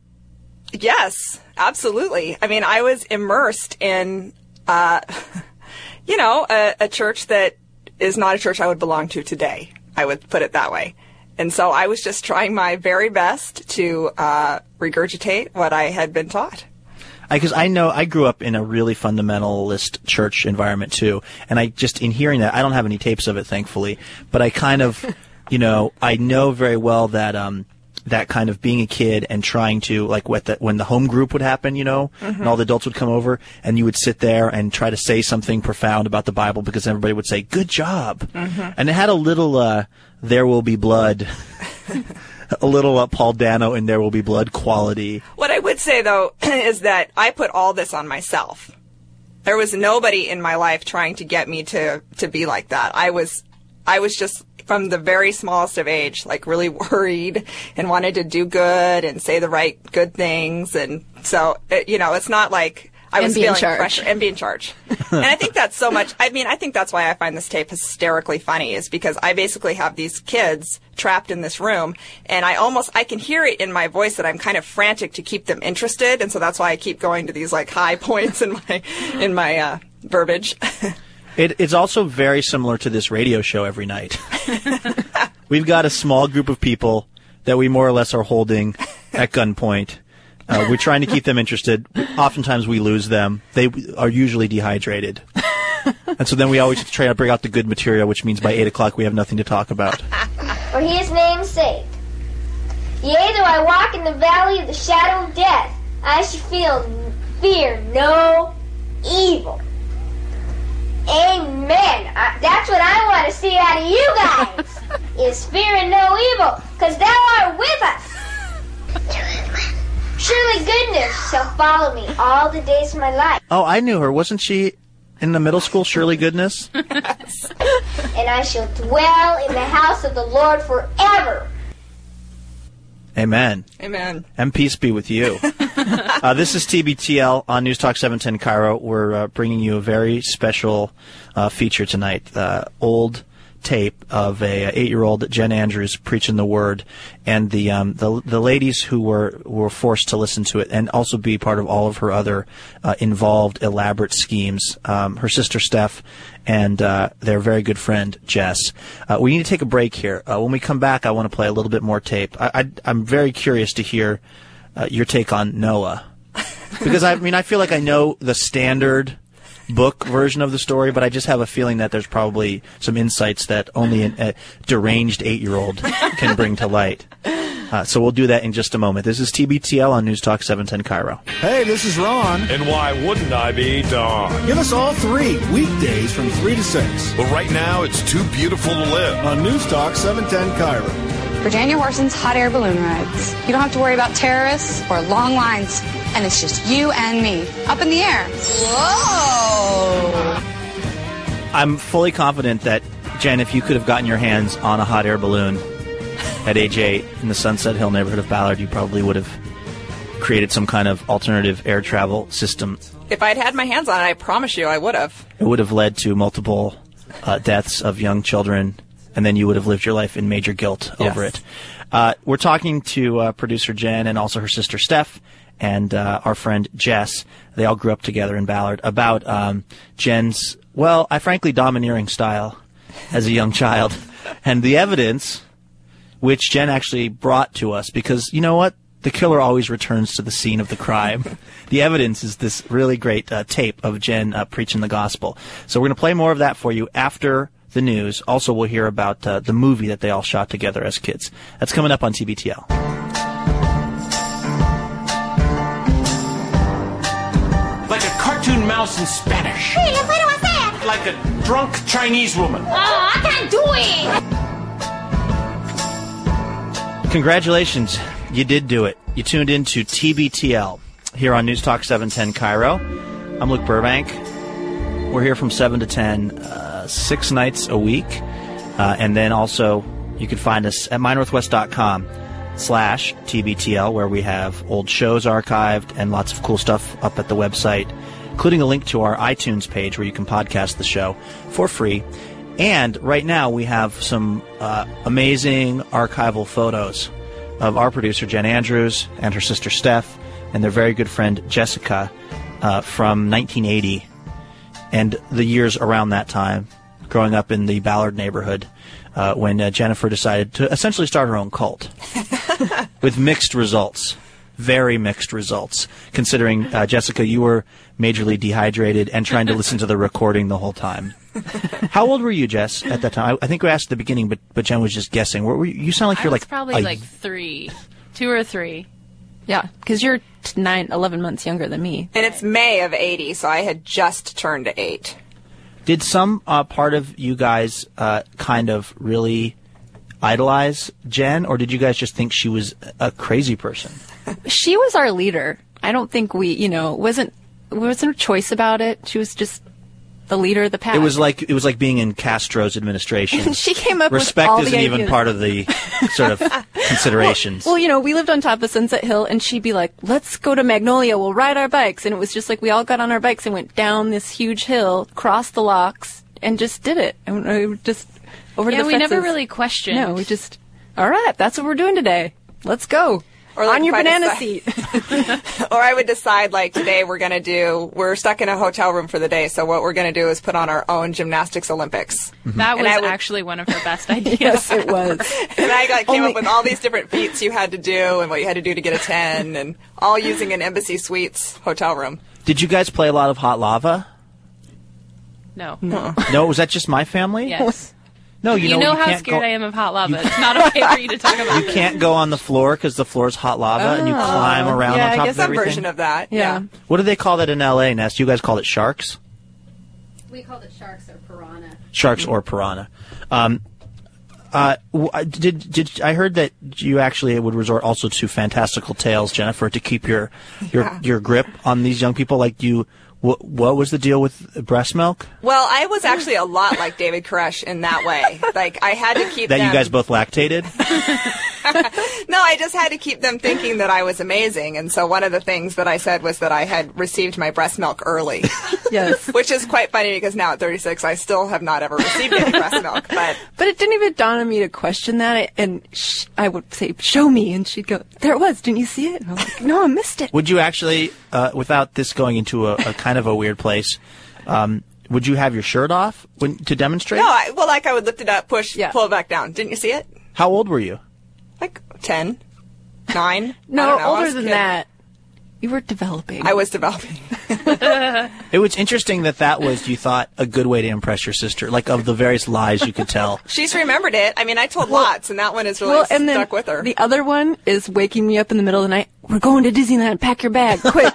yes, absolutely. I mean, I was immersed in, uh, you know, a, a church that is not a church I would belong to today. I would put it that way. And so I was just trying my very best to uh, regurgitate what I had been taught. because I, know I grew up in a really fundamentalist church environment too, and I just in hearing that I don't have any tapes of it, thankfully, but I kind of, you know, I know very well that um that kind of being a kid and trying to like what the, when the home group would happen, you know, and all the adults would come over and you would sit there and try to say something profound about the Bible because everybody would say good job, and it had a little uh, there will be blood. A little uh, Paul Dano in There Will Be Blood quality. What I would say though is that I put all this on myself. There was nobody in my life trying to get me to to be like that. I was I was just from the very smallest of age like really worried and wanted to do good and say the right good things and so it, you know, it's not like I was feeling charge. pressure and be in charge. and I think that's so much. I mean, I think that's why I find this tape hysterically funny is because I basically have these kids trapped in this room and I almost, I can hear it in my voice that I'm kind of frantic to keep them interested. And so that's why I keep going to these like high points in my, in my, uh, verbiage. It, it's also very similar to this radio show every night. We've got a small group of people that we more or less are holding at gunpoint. Uh, we're trying to keep them interested. Oftentimes we lose them. They are usually dehydrated. And so then we always try to bring out the good material, which means by 8 o'clock we have nothing to talk about. For his name's sake. Yea, though I walk in the valley of the shadow of death, I shall feel fear no evil. Amen. I, that's what I want to see out of you guys. is fearing no evil, because thou art with us. Surely goodness shall follow me all the days of my life, Oh, I knew her. Wasn't she in the middle school, Shirley Goodness? and I shall dwell in the house of the Lord forever. Amen. Amen. And peace be with you. uh, this is TBTL on News Talk 710 KIRO. We're uh, bringing you a very special uh, feature tonight. Uh, old tape of a uh, eight-year-old Jen Andrews preaching the word, and the um, the the ladies who were were forced to listen to it and also be part of all of her other uh, involved elaborate schemes. Um, her sister Steph and uh, their very good friend Jess. Uh, we need to take a break here. Uh, when we come back, I want to play a little bit more tape. I, I'm very curious to hear uh, your take on Noah, because I mean I feel like I know the standard book version of the story, but I just have a feeling that there's probably some insights that only an, a deranged eight-year-old can bring to light. Uh, so we'll do that in just a moment. This is TBTL on News Talk 710 KIRO. Hey, this is Ron. And why wouldn't I be Don? Give us all three weekdays from 3 to 6 But right now, it's too beautiful to live. on News Talk 710 KIRO. Virginia Horson's hot air balloon rides. You don't have to worry about terrorists or long lines, and it's just you and me up in the air. Whoa! I'm fully confident that, Jen, if you could have gotten your hands on a hot air balloon at age eight in the Sunset Hill neighborhood of Ballard, you probably would have created some kind of alternative air travel system. If I'd had my hands on it, I promise you I would have. It would have led to multiple uh, deaths of young children, and then you would have lived your life in major guilt over it. Uh, we're talking to uh, producer Jen and also her sister Steph and uh, our friend Jess. They all grew up together in Ballard about um, Jen's, well, I frankly domineering style as a young child, and the evidence which Jen actually brought to us because you know what? The killer always returns to the scene of the crime. the evidence is this really great uh, tape of Jen uh, preaching the gospel. So we're going to play more of that for you after the news. Also, we'll hear about uh, the movie that they all shot together as kids. That's coming up on TBTL. Cartoon mouse in Spanish. Hey, ¿le puedo hacer? Like a drunk Chinese woman. Oh, I can't do it. Congratulations. You did do it. You tuned in to TBTL here on News Talk 710 KIRO. I'm Luke Burbank. We're here from 7 to 10, uh, six nights a week. Uh, and then also, you can find us at mynorthwest.com slash TBTL, where we have old shows archived and lots of cool stuff up at the website, including a link to our iTunes page where you can podcast the show for free. And right now, we have some uh, amazing archival photos of our producer, Jen Andrews, and her sister, Steph, and their very good friend, Jessica, uh, from 1980 and the years around that time, growing up in the Ballard neighborhood, uh, when uh, Jennifer decided to essentially start her own cult with mixed results. Very mixed results, considering uh, Jessica, you were majorly dehydrated and trying to listen to the recording the whole time. How old were you, Jess, at that time? I, I think we asked at the beginning, but but Jen was just guessing. Where were you? You sound like you're was like probably a like three, two or three. Yeah, because you're t- nine, 11 months younger than me. And it's May of 80, so I had just turned 8. Did some uh, part of you guys uh, kind of really idolize Jen, or did you guys just think she was a crazy person? She was our leader. I don't think we, you know, wasn't wasn't a choice about it. She was just the leader of the pack. It was like it was like being in Castro's administration. she came up Respect with all isn't even part of the sort of considerations. Well, you know, we lived on top of Sunset Hill, and she'd be like, "Let's go to Magnolia. We'll ride our bikes." And it was just like we all got on our bikes and went down this huge hill, crossed the locks, and just did it. And we just over to Yeah, the we never really questioned. No, we just, all right, that's what we're doing today. Let's go. Or like on your banana decide- seat. Or I would decide, like, today we're going to do, we're stuck in a hotel room for the day, so what we're going to do is put on our own gymnastics Olympics. Mm-hmm. That was would- actually one of her best ideas. yes, it was. And I like, came Only- up with all these different feats you had to do and what you had to do to get a 10, and all using an Embassy Suites hotel room. Did you guys play a lot of Hot Lava? No. No. No, was that just my family? Yes. No, you, know, know you how can't scared go, I am of hot lava. It's not okay for you to talk about. You can't go on the floor because the floor is hot lava, and you Oh. climb around yeah, on top I guess of some everything. version of that. Yeah. What do they call that in L.A. Nest? You guys call it sharks, We called it sharks or piranha. sharks or piranha. Um, uh, uh, did did I heard that you actually would resort also to fantastical tales, Jennifer, to keep your your Yeah. your grip on these young people? Like you, what what was the deal with breast milk? Well, I was actually a lot like David Koresh in that way. Like I had to keep That them. you guys both lactated? no, I just had to keep them thinking that I was amazing. And so one of the things that I said was that I had received my breast milk early. Yes. Which is quite funny because now at 36, I still have not ever received any breast milk. But But it didn't even dawn on me to question that. And sh- I would say, "Show me," and she'd go, "There it was. Didn't you see it?" And I'm like, "No, I missed it." Would you actually, uh, without this going into a, a kind of a weird place, um, would you have your shirt off when, to demonstrate? no, I, well, like I would lift it up, push, pull it back down. Didn't you see it? How old were you? Like 10, 9. No, don't older than kid. that. You were developing. I was developing. It was interesting that that was, you thought, a good way to impress your sister. Like, of the various lies you could tell. She's remembered it. I mean, I told lots, and that one is really well, and then stuck with her. the other one is waking me up in the middle of the night. We're going to Disneyland. Pack your bag, quick.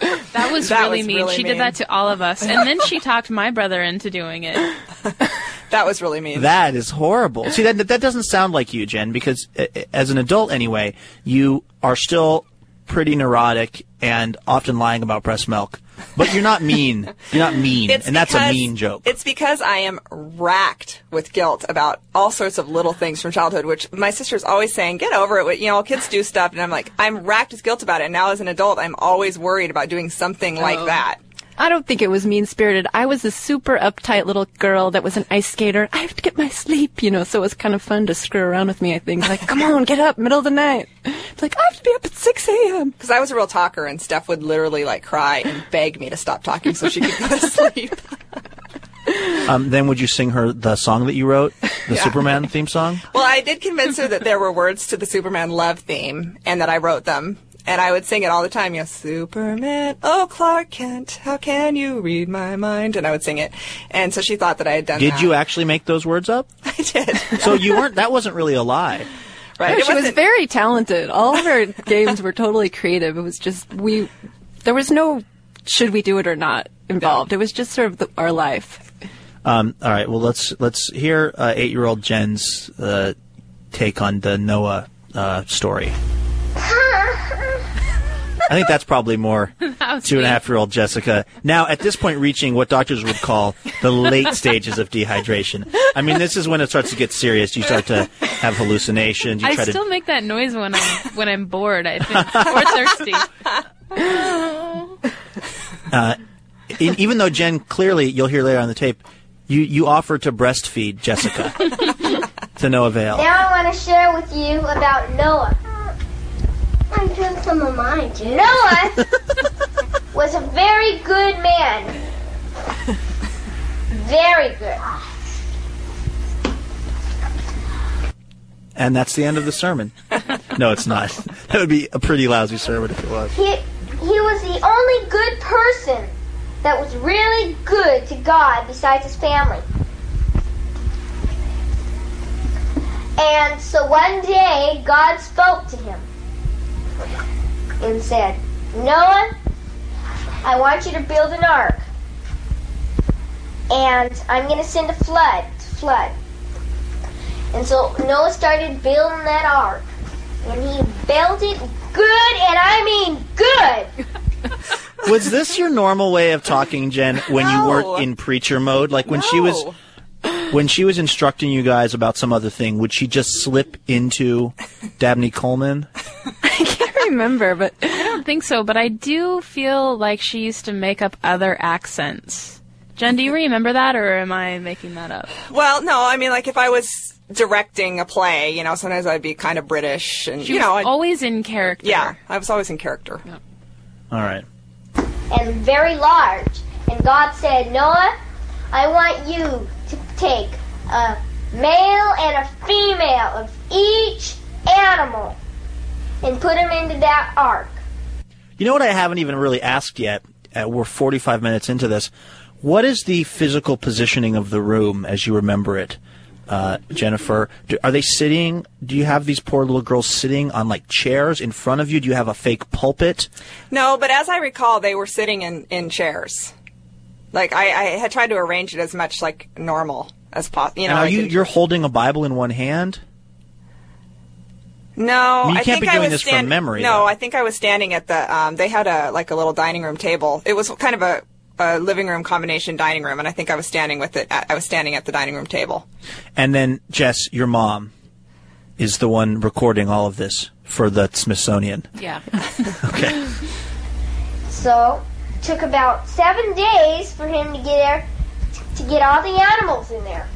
That was That really was mean. really she mean. did that to all of us, and then she talked my brother into doing it. that was really mean. That is horrible. See, that that doesn't sound like you, Jen, because uh, as an adult, anyway, you are still pretty neurotic and often lying about breast milk. But you're not mean. You're not mean, It's and that's a mean joke. It's because I am racked with guilt about all sorts of little things from childhood, which my sister's always saying, get over it. You know, kids do stuff. And I'm like, I'm racked with guilt about it. And now as an adult, I'm always worried about doing something like Oh. that. I don't think it was mean spirited. I was a super uptight little girl that was an ice skater. I have to get my sleep, you know, so it was kind of fun to screw around with me, I think. Like, come on, get up, middle of the night. It's like, I have to be up at 6 a.m. Because I was a real talker, and Steph would literally like cry and beg me to stop talking so she could go to sleep. Um, then would you sing her the song that you wrote, the Yeah. Superman theme song? Well, I did convince her that there were words to the Superman love theme and that I wrote them. And I would sing it all the time. Yes, Superman, oh Clark Kent, how can you read my mind? And I would sing it. And so she thought that I had done Did that. you actually make those words up? I did. So you weren't. That wasn't really a lie. Right. No, she was wasn't- very talented. All of her games were totally creative. It was just, we, there was no should we do it or not involved. It was just sort of the, our life. Um, all right. Well, let's let's hear uh, eight-year-old Jen's uh, take on the Noah uh, story. I think that's probably more That was two and a half year old Jessica. Now, at this point, reaching what doctors would call the late stages of dehydration. I mean, this is when it starts to get serious. You start to have hallucinations. You I try still to. make that noise when I'm when I'm bored. I think or thirsty. Uh, e- even though Jen clearly, you'll hear later on the tape, you you offer to breastfeed Jessica to no avail. Now I want to share with you about Noah. I'm doing some of mine too. Noah was a very good man. Very good. And that's the end of the sermon. No, it's not. That would be a pretty lousy sermon if it was. He he was the only good person that was really good to God besides his family. And so one day God spoke to him and said, Noah, I want you to build an ark. And I'm going to send a flood to flood. And so Noah started building that ark. And he built it good, and I mean good. Was this your normal way of talking, Jen, when you weren't in preacher mode? Like when she was when she was instructing you guys about some other thing, would she just slip into Dabney Coleman? I can't remember, but I don't think so, but I do feel like she used to make up other accents. Jen, do you remember that, or am I making that up? Well, no, I mean, like if I was directing a play, you know, sometimes I'd be kind of British, and She you was know, I'd, always in character. yeah, I was always in character. All right. and very large. And God said, Noah, I want you to take a male and a female of each animal and put them into that ark. You know what I haven't even really asked yet? Uh, we're 45 minutes into this. What is the physical positioning of the room as you remember it? uh, Jennifer. Do, are they sitting? Do you have these poor little girls sitting on like chairs in front of you? Do you have a fake pulpit? No, but as I recall, they were sitting in, in chairs. Like I, I had tried to arrange it as much like normal as possible. You know, and are you you're holding a Bible in one hand? No, I mean, you I can't think be I was this stand- memory, No, though. I think I was standing at the. Um, they had a like a little dining room table. It was kind of a, a living room combination dining room, and I think I was standing with it. At, I was standing at the dining room table. And then Jess, your mom, is the one recording all of this for the Smithsonian. Yeah. Okay. So, took about seven days for him to get there, to get all the animals in there.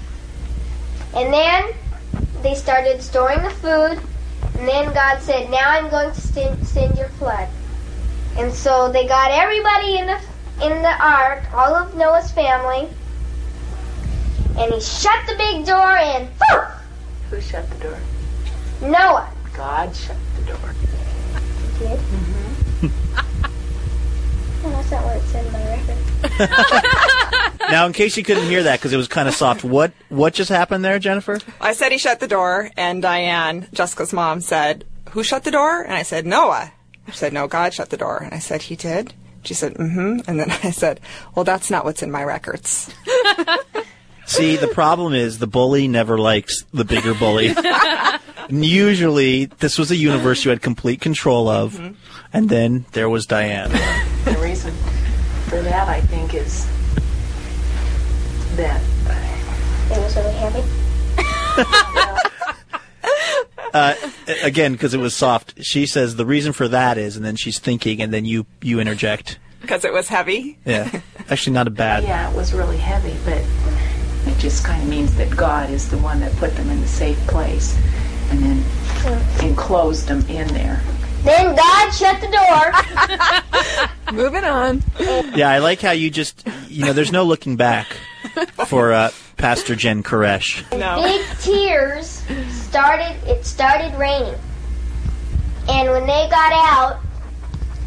And then they started storing the food, and then God said, "Now I'm going to send, send your flood." And so they got everybody in the in the ark, all of Noah's family, and he shut the big door and poof, Who shut the door? Noah God shut the door. did. Mm-hmm. That's not what it said in my record. now, in case you couldn't hear that because it was kind of soft, what what just happened there, Jennifer? I said he shut the door, and Diane, Jessica's mom, said, "Who shut the door?" And I said, "Noah." She said, "No, God shut the door." And I said, "He did." She said, "Mm-hmm." And then I said, "Well, that's not what's in my records." See, the problem is the bully never likes the bigger bully. Usually, this was a universe you had complete control of, Mm-hmm. and then there was Diane. The reason for that, I think, is that It was really heavy. Uh, again, because it was soft. She says the reason for that is, and then she's thinking, and then you you interject. Because it was heavy. Yeah, actually, not a bad. yeah, it was really heavy, but it just kind of means that God is the one that put them in the safe place and then enclosed them in there. Then God shut the door. Moving on. Yeah, I like how you just, you know, there's no looking back for uh, Pastor Jen Koresh. Big tears started. It started raining, and when they got out,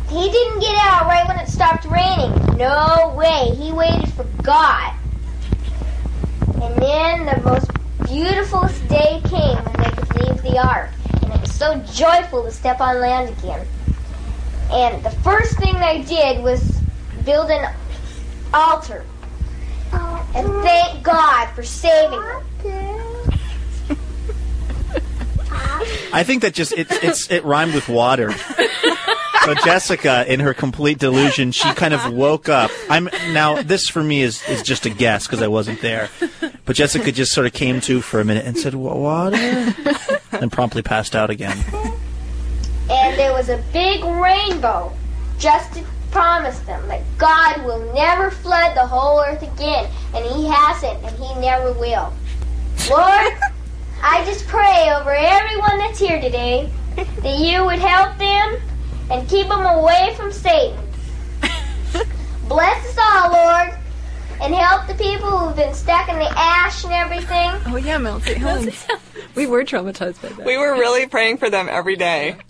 he didn't get out right when it stopped raining. No way. He waited for God. And then the most beautiful day came when they could leave the ark, and it was so joyful to step on land again. And the first thing they did was build an altar and thank God for saving them. I think that just it, it's it rhymed with water. So Jessica, in her complete delusion, she kind of woke up. I'm now. This for me is is just a guess because I wasn't there. But Jessica just sort of came to for a minute and said, "Wa- "Water," and promptly passed out again. And there was a big rainbow just to promise them that God will never flood the whole earth again. And He hasn't, and He never will. Lord, I just pray over everyone that's here today that you would help them and keep them away from Satan. Bless us all, Lord, and help the people who've been stuck in the ash and everything. Oh yeah, Mount St. Helens. we were traumatized by that. We were really praying for them every day.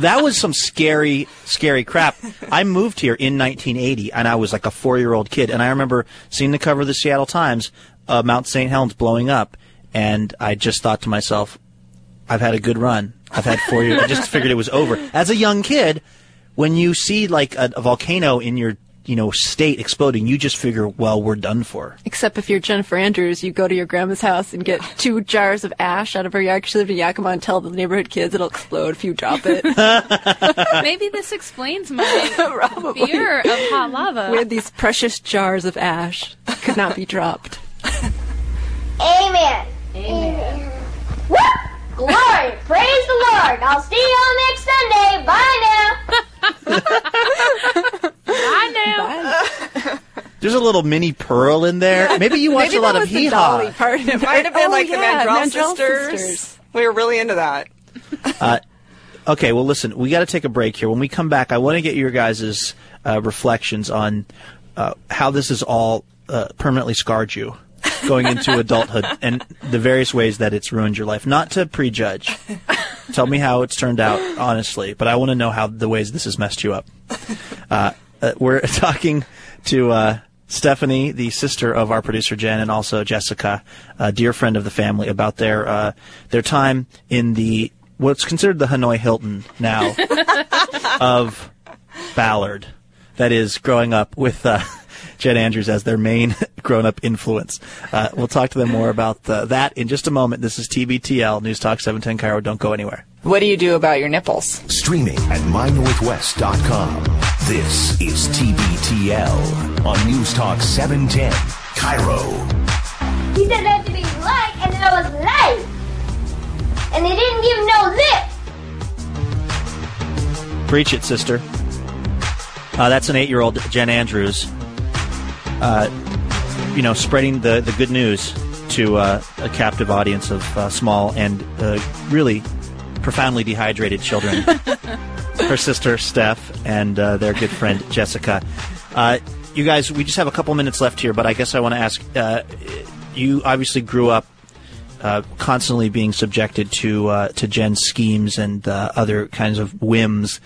That was some scary, scary crap. I moved here in 1980, and I was like a four-year-old kid, and I remember seeing the cover of the Seattle Times, uh, Mount St. Helens blowing up, and I just thought to myself, "I've had a good run. I've had four years. I just figured it was over." As a young kid, when you see like a, a volcano in your you know state exploding, you just figure, "Well, we're done for." Except if you're Jennifer Andrews, you go to your grandma's house and get two jars of ash out of her yard. She lived in Yakima and tell the neighborhood kids it'll explode if you drop it. Maybe this explains my fear of hot lava. we had these precious jars of ash that could not be dropped. Amen. Amen. Woo! Glory! Praise the Lord! I'll see you all next Sunday. Bye now. I know. There's a little Minnie Pearl in there. Maybe you watch Maybe a lot of was hee haw. part of It might have been Oh, like yeah, the Mandrell, Mandrell sisters. sisters. We were really into that. Uh, okay, well, listen, we got to take a break here. When we come back, I want to get your guys' uh, reflections on uh, how this has all uh, permanently scarred you going into adulthood and the various ways that it's ruined your life. Not to prejudge. Tell me how it's turned out, honestly, but I want to know how the ways this has messed you up. Uh, we're talking to uh, Stephanie, the sister of our producer Jen, and also Jessica, a dear friend of the family, about their uh, their time in the what's considered the Hanoi Hilton now of Ballard. That is, growing up with uh, Jen Andrews as their main grown up influence. Uh, we'll talk to them more about uh, that in just a moment. This is TBTL News Talk 710 KIRO. Don't go anywhere. What do you do about your nipples? Streaming at mynorthwest.com. This is TBTL on News Talk 710 KIRO. He said there had to be light, and there was light. And they didn't give no lip. Preach it, sister. Uh, that's an eight-year-old Jen Andrews. Uh, you know, spreading the, the good news to uh, a captive audience of uh, small and uh, really profoundly dehydrated children. Her sister Steph and uh, their good friend Jessica. Uh, you guys, we just have a couple minutes left here, but I guess I want to ask. Uh, you obviously grew up uh, constantly being subjected to uh, to Jen's schemes and uh, other kinds of whims.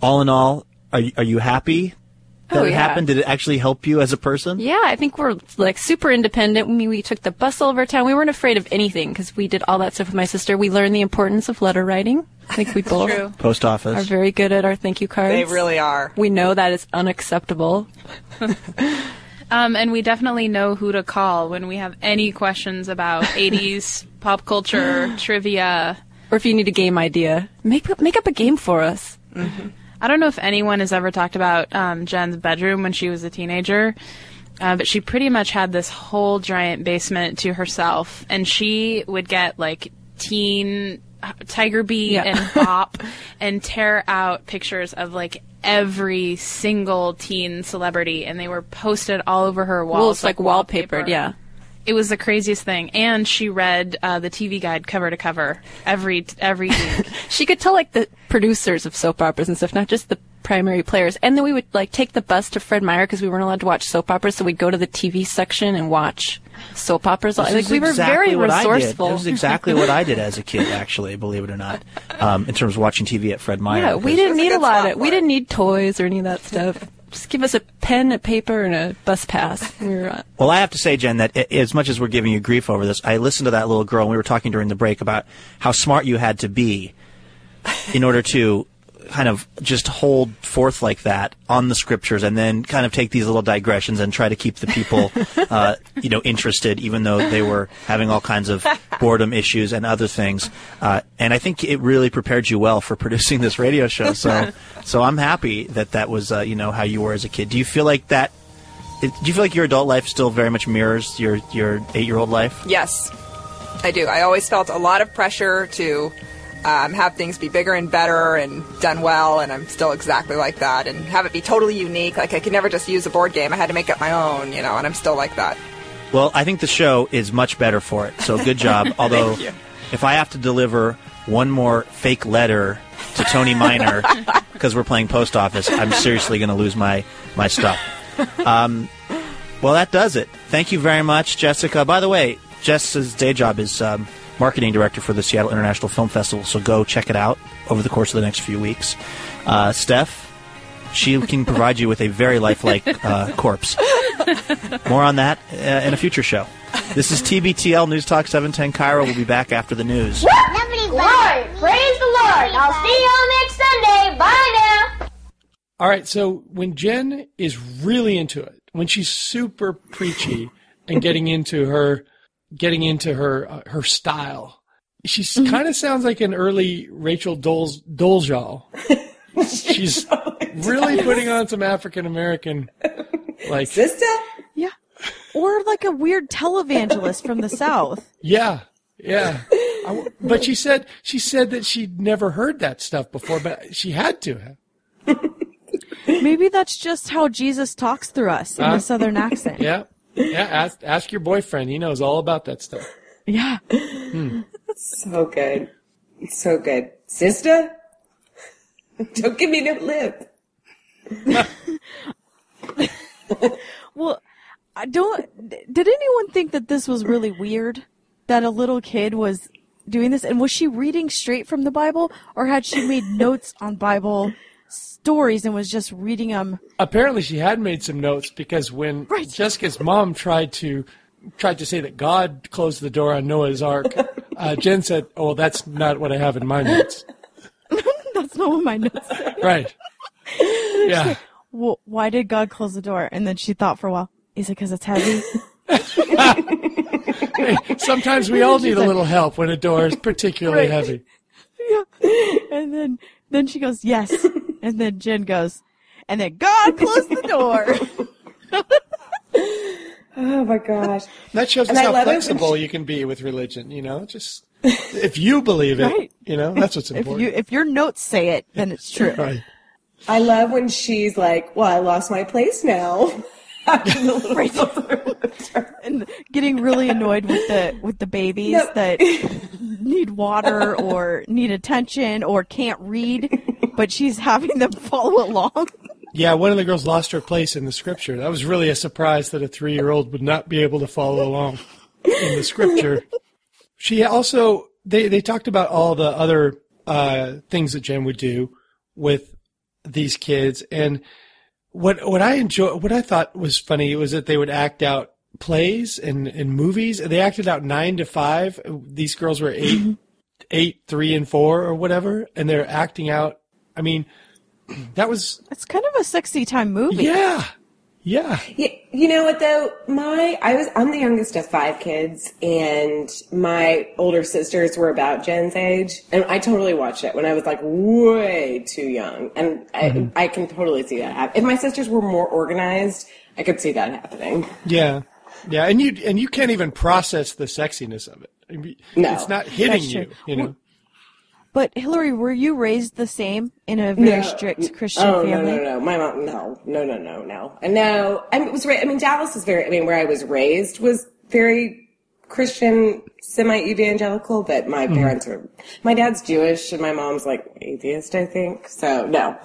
All in all, are are you happy that Oh, it yeah. happened? Did it actually help you as a person? Yeah, I think we're like super independent. I mean, we took the bus all over town. We weren't afraid of anything because we did all that stuff with my sister. We learned the importance of letter writing. I think we both True. Post office. are very good at our thank you cards. They really are. We know that is unacceptable. Um, and we definitely know who to call when we have any questions about 80s pop culture, trivia. Or if you need a game idea, make make up a game for us. I don't know if anyone has ever talked about um, Jen's bedroom when she was a teenager, uh, but she pretty much had this whole giant basement to herself, and she would get like teen uh, Tiger Beat Yeah. and Pop and tear out pictures of like every single teen celebrity, and they were posted all over her walls. Well, it's like wallpapered, yeah. It was the craziest thing, and she read uh, the TV guide cover to cover every every week. She could tell like the producers of soap operas and stuff, not just the primary players. And then we would like take the bus to Fred Meyer because we weren't allowed to watch soap operas, so we'd go to the TV section and watch soap operas. This like is we were exactly very what I did. resourceful. This is exactly what I did as a kid, actually, believe it or not, um, in terms of watching TV at Fred Meyer. Yeah, we didn't need a lot of. We didn't need toys or any of that stuff. Just give us a pen, a paper, and a bus pass. Uh, Well, I have to say, Jen, that as much as we're giving you grief over this, I listened to that little girl, and we were talking during the break about how smart you had to be in order to kind of just hold forth like that on the scriptures and then kind of take these little digressions and try to keep the people, uh, you know, interested, even though they were having all kinds of boredom issues and other things. Uh, and I think it really prepared you well for producing this radio show. So, so I'm happy that that was, uh, you know, how you were as a kid. Do you feel like that do you feel like your adult life still very much mirrors your your eight year old life? Yes, I do. I always felt a lot of pressure to um, have things be bigger and better and done well, and I'm still exactly like that. And have it be totally unique. Like I could never just use a board game. I had to make up my own, you know. And I'm still like that. Well, I think the show is much better for it. So good job. Although, if I have to deliver one more fake letter to Tony Miner because we're playing post office, I'm seriously going to lose my my stuff. Um, well, that does it. Thank you very much, Jessica. By the way, Jess's day job is um, marketing director for the Seattle International Film Festival, so go check it out over the course of the next few weeks. Uh, Steph, she can provide you with a very lifelike uh, corpse. More on that uh, in a future show. This is TBTL News Talk 710 KIRO. We'll be back after the news. Glory, praise the Lord. I'll see you all next Sunday. Bye now. All right, so when Jen is really into it, when she's super preachy and getting into her, getting into her uh, her style, she kind of sounds like an early Rachel Doles Dolezal. she's really putting on some African American, like sister. Yeah, or like a weird televangelist from the south. Yeah, yeah. I w- but she said she said that she'd never heard that stuff before, but she had to. Maybe that's just how Jesus talks through us in Huh? a southern accent. Yeah, yeah. Ask ask your boyfriend; he knows all about that stuff. Yeah. Hmm. So good. So good. Sister? Don't give me no lip. Well, I don't. Did anyone think that this was really weird? That a little kid was doing this, and was she reading straight from the Bible, or had she made notes on Bible stories and was just reading them. Apparently, she had made some notes because when Jessica's mom tried to tried to say that God closed the door on Noah's Ark, uh, Jen said, "Oh, well, that's not what I have in my notes." That's not what my notes say. Right? Yeah. Well, why did God close the door? And then she thought for a while. Is it because it's heavy? Hey, sometimes we all need a little help when a door is particularly Right. heavy. and then then she goes yes, and then Jen goes, and then God closed the door. Oh my gosh. That shows us I how love it flexible you can be with religion. You know, just if you believe it, Right. you know, that's what's if important. you if your notes say it, then it's true. Right. I love when she's like, "Well, I lost my place now." and getting really annoyed with the with the babies No. that need water or need attention or can't read, but she's having them follow along. Yeah, one of the girls lost her place in the scripture. That was really a surprise that a three-year-old would not be able to follow along in the scripture. She also they they talked about all the other uh, things that Jen would do with these kids, and what what I enjoy what I thought was funny was that they would act out plays and, and movies. They acted out nine to five. These girls were 8 eight, three, and four, or whatever, and they're acting out. I mean, that was It's kind of a sexy time movie. yeah, yeah. You, you know what though? My I was I'm the youngest of five kids, and my older sisters were about Jen's age, and I totally watched it when I was like way too young, and I, Mhm. I can totally see that happen. If my sisters were more organized, I could see that happening. Yeah, yeah, and you and you can't even process the sexiness of it. I mean, No. it's not hitting you. You know, But Hillary, were you raised the same in a very No. strict Christian oh, family? no, no, no. My mom, no, no, no, no, no. And no, I mean, it was. ra- I mean, Dallas is very. I mean, where I was raised was very Christian, semi-evangelical. But my Mhm. parents are. My dad's Jewish, and my mom's like atheist, I think. So no,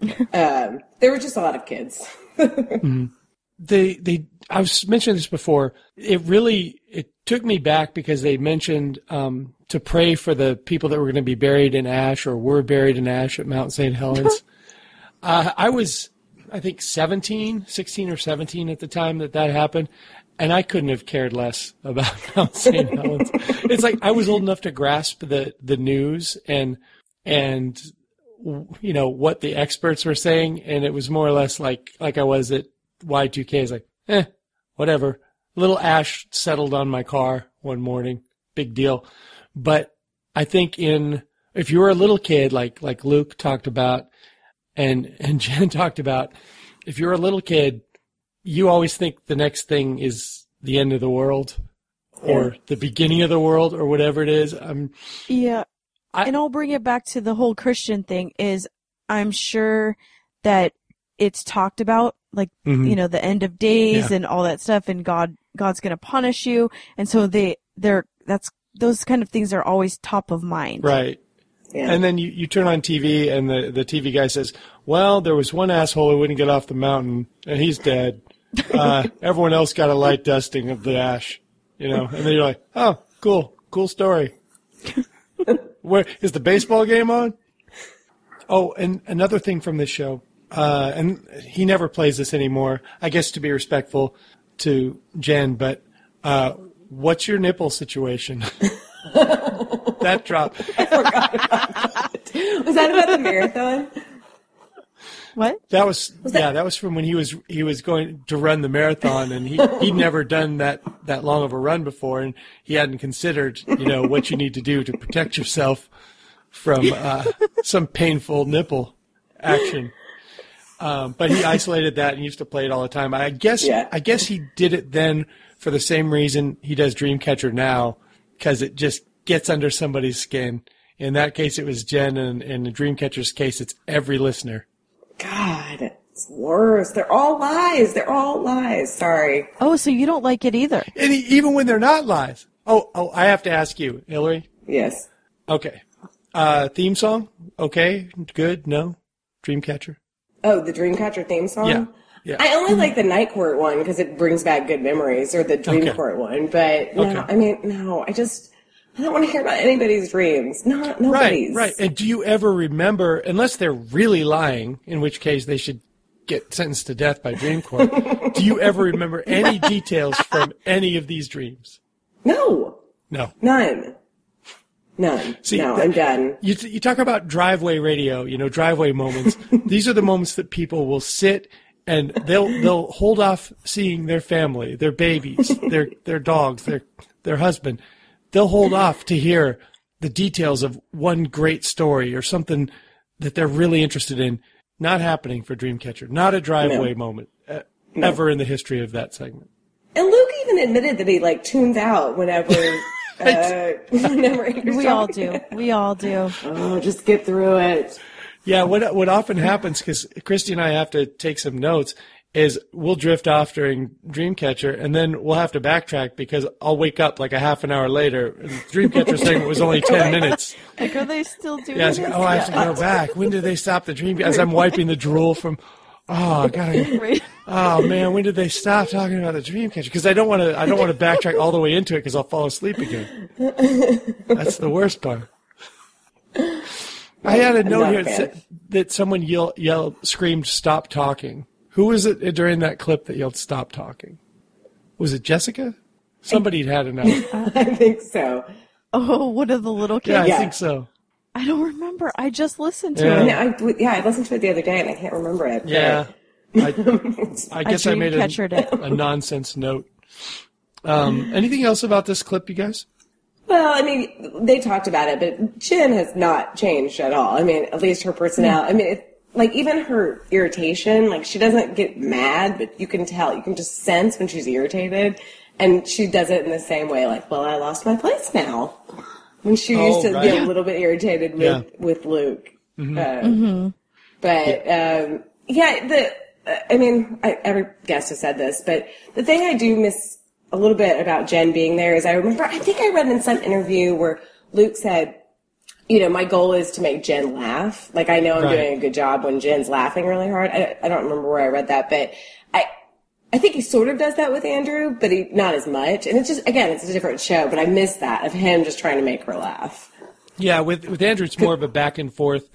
um, there were just a lot of kids. Mhm. they they I've mentioned this before. It really it took me back because they mentioned um, to pray for the people that were going to be buried in ash or were buried in ash at Mount St. Helens. uh, I was I think 17, 16 or 17 at the time that that happened. And I couldn't have cared less about Mount St. Helens. It's like I was old enough to grasp the, the news and and you know what the experts were saying, and it was more or less like like I was at Y2K. It's like, eh, whatever. Little ash settled on my car one morning, big deal. But I think in if you were a little kid, like like Luke talked about, and and Jen talked about, if you're a little kid, you always think the next thing is the end of the world, or the beginning of the world, or whatever it is. I'm Yeah. and I'll bring it back to the whole Christian thing is I'm sure that it's talked about like Mhm. you know the end of days Yeah. and all that stuff and God God's going to punish you and so they they're that's those kind of things are always top of mind. Right. And then you, you turn on TV and the, the TV guy says, well, there was one asshole who wouldn't get off the mountain and he's dead. Uh, everyone else got a light dusting of the ash, you know, and then you're like, oh, cool, cool story. Where is the baseball game on? Oh, and another thing from this show, uh, and he never plays this anymore. I guess to be respectful to Jen, but uh, what's your nipple situation? that drop. was that about the marathon? What? That was, yeah, that was from when he was he was going to run the marathon, and he he'd never done that that long of a run before, and he hadn't considered you know what you need to do to protect yourself from uh, some painful nipple action. Um, but he isolated that and used to play it all the time. I guess Yeah. I guess he did it then for the same reason he does Dreamcatcher now, because it just gets under somebody's skin. In that case, it was Jen, and in the Dreamcatcher's case, it's every listener. God, it's worse. They're all lies. They're all lies. Sorry. Oh, so you don't like it either? And even when they're not lies. Oh, oh, I have to ask you, Hillary. Yes. Okay. Uh, theme song? Okay. Good. No. Dreamcatcher. Oh, the Dreamcatcher theme song. Yeah. Yeah. I only mm-hmm. like the Night Court one because it brings back good memories, or the Dream Okay. Court one. But no, Okay. I mean, no, I just I don't want to hear about anybody's dreams. Not nobody's. Right, right. And do you ever remember, unless they're really lying, in which case they should get sentenced to death by dream court, do you ever remember any details from any of these dreams? No, No. none, none. See, no, that- I'm done. You, you talk about driveway radio, you know, driveway moments. These are the moments that people will sit and they'll they'll hold off seeing their family, their babies, their their dogs, their their husband. They'll hold off to hear the details of one great story or something that they're really interested in. Not happening for Dreamcatcher. Not a driveway No. moment uh, No. ever in the history of that segment. And Luke even admitted that he like tunes out whenever. uh, whenever We all do. We all do. Oh, just get through it. Yeah, what what often happens because Christy and I have to take some notes is we'll drift off during Dreamcatcher and then we'll have to backtrack because I'll wake up like a half an hour later. And the Dreamcatcher segment was only ten minutes. Like, are they still doing Yeah, it's this? like, oh, I have to go back. When did they stop the Dream? As I'm wiping the drool from. Oh, I gotta. Right. Oh man, when did they stop talking about the Dreamcatcher? Because I don't want to. I don't want to backtrack all the way into it because I'll fall asleep again. That's the worst part. I had a I'm note here that, said, that someone yelled, yelled, screamed, "Stop talking." Who was it during that clip that yelled, "Stop talking"? Was it Jessica? Somebody had an out. I think so. Oh, one of the little kids. Yeah, I think so. I don't remember. I just listened to Yeah. it. No, I, yeah, I listened to it the other day and I can't remember it. Yeah. I, I guess I, made a, a nonsense note. Um, anything else about this clip, you guys? Well, I mean, they talked about it, but Jen has not changed at all. I mean, at least her personality. I mean, it, like even her irritation, like she doesn't get mad, but you can tell, you can just sense when she's irritated, and she does it in the same way. Like, well, I lost my place now. When she Oh, used to right. be a little bit irritated with Yeah. with Luke, Mhm. Uh, Mhm. but um, yeah, the I mean, I, every guest has said this, but the thing I do miss a little bit about Jen being there is I remember I think I read in some interview where Luke said, you know, my goal is to make Jen laugh. Like I know I'm Right. doing a good job when Jen's laughing really hard. I, I don't remember where I read that, but I. I think he sort of does that with Andrew, but he not as much. And it's just again, it's a different show. But I miss that of him just trying to make her laugh. Yeah, with with Andrew, it's more of a back and forth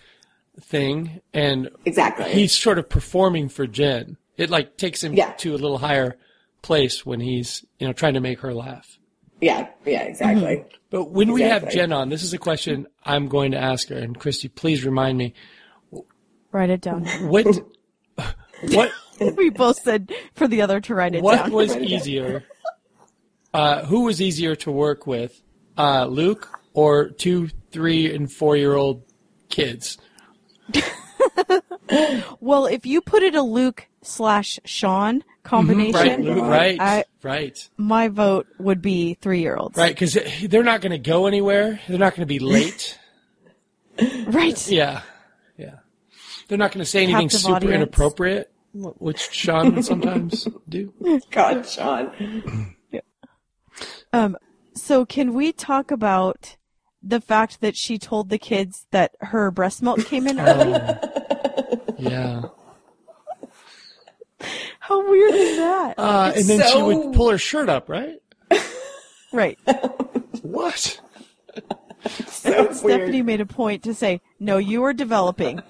thing, and Exactly. he's sort of performing for Jen. It like takes him Yeah. to a little higher place when he's you know trying to make her laugh. Yeah, yeah, exactly. Mm-hmm. But when we have Jen on, this is a question I'm going to ask her, and Christy, please remind me Write it down. what what we both said for the other to write it what down. What was easier? Uh, who was easier to work with, uh, Luke or two, three, and four year old kids? Well, if you put it a Luke slash Sean combination, Right, Luke, right, I, right, my vote would be three year olds. right. Because they're not going to go anywhere. They're not going to be late. Right. Yeah, yeah. They're not going to say anything Captive super audience. inappropriate, which Sean would sometimes do. God, Sean. yeah. Um, so can we talk about the fact that she told the kids that her breast milk came in early? Yeah. How weird is that? Uh, and then she would pull her shirt up, right? Right. What? And Stephanie made a point to say, "No, you are developing."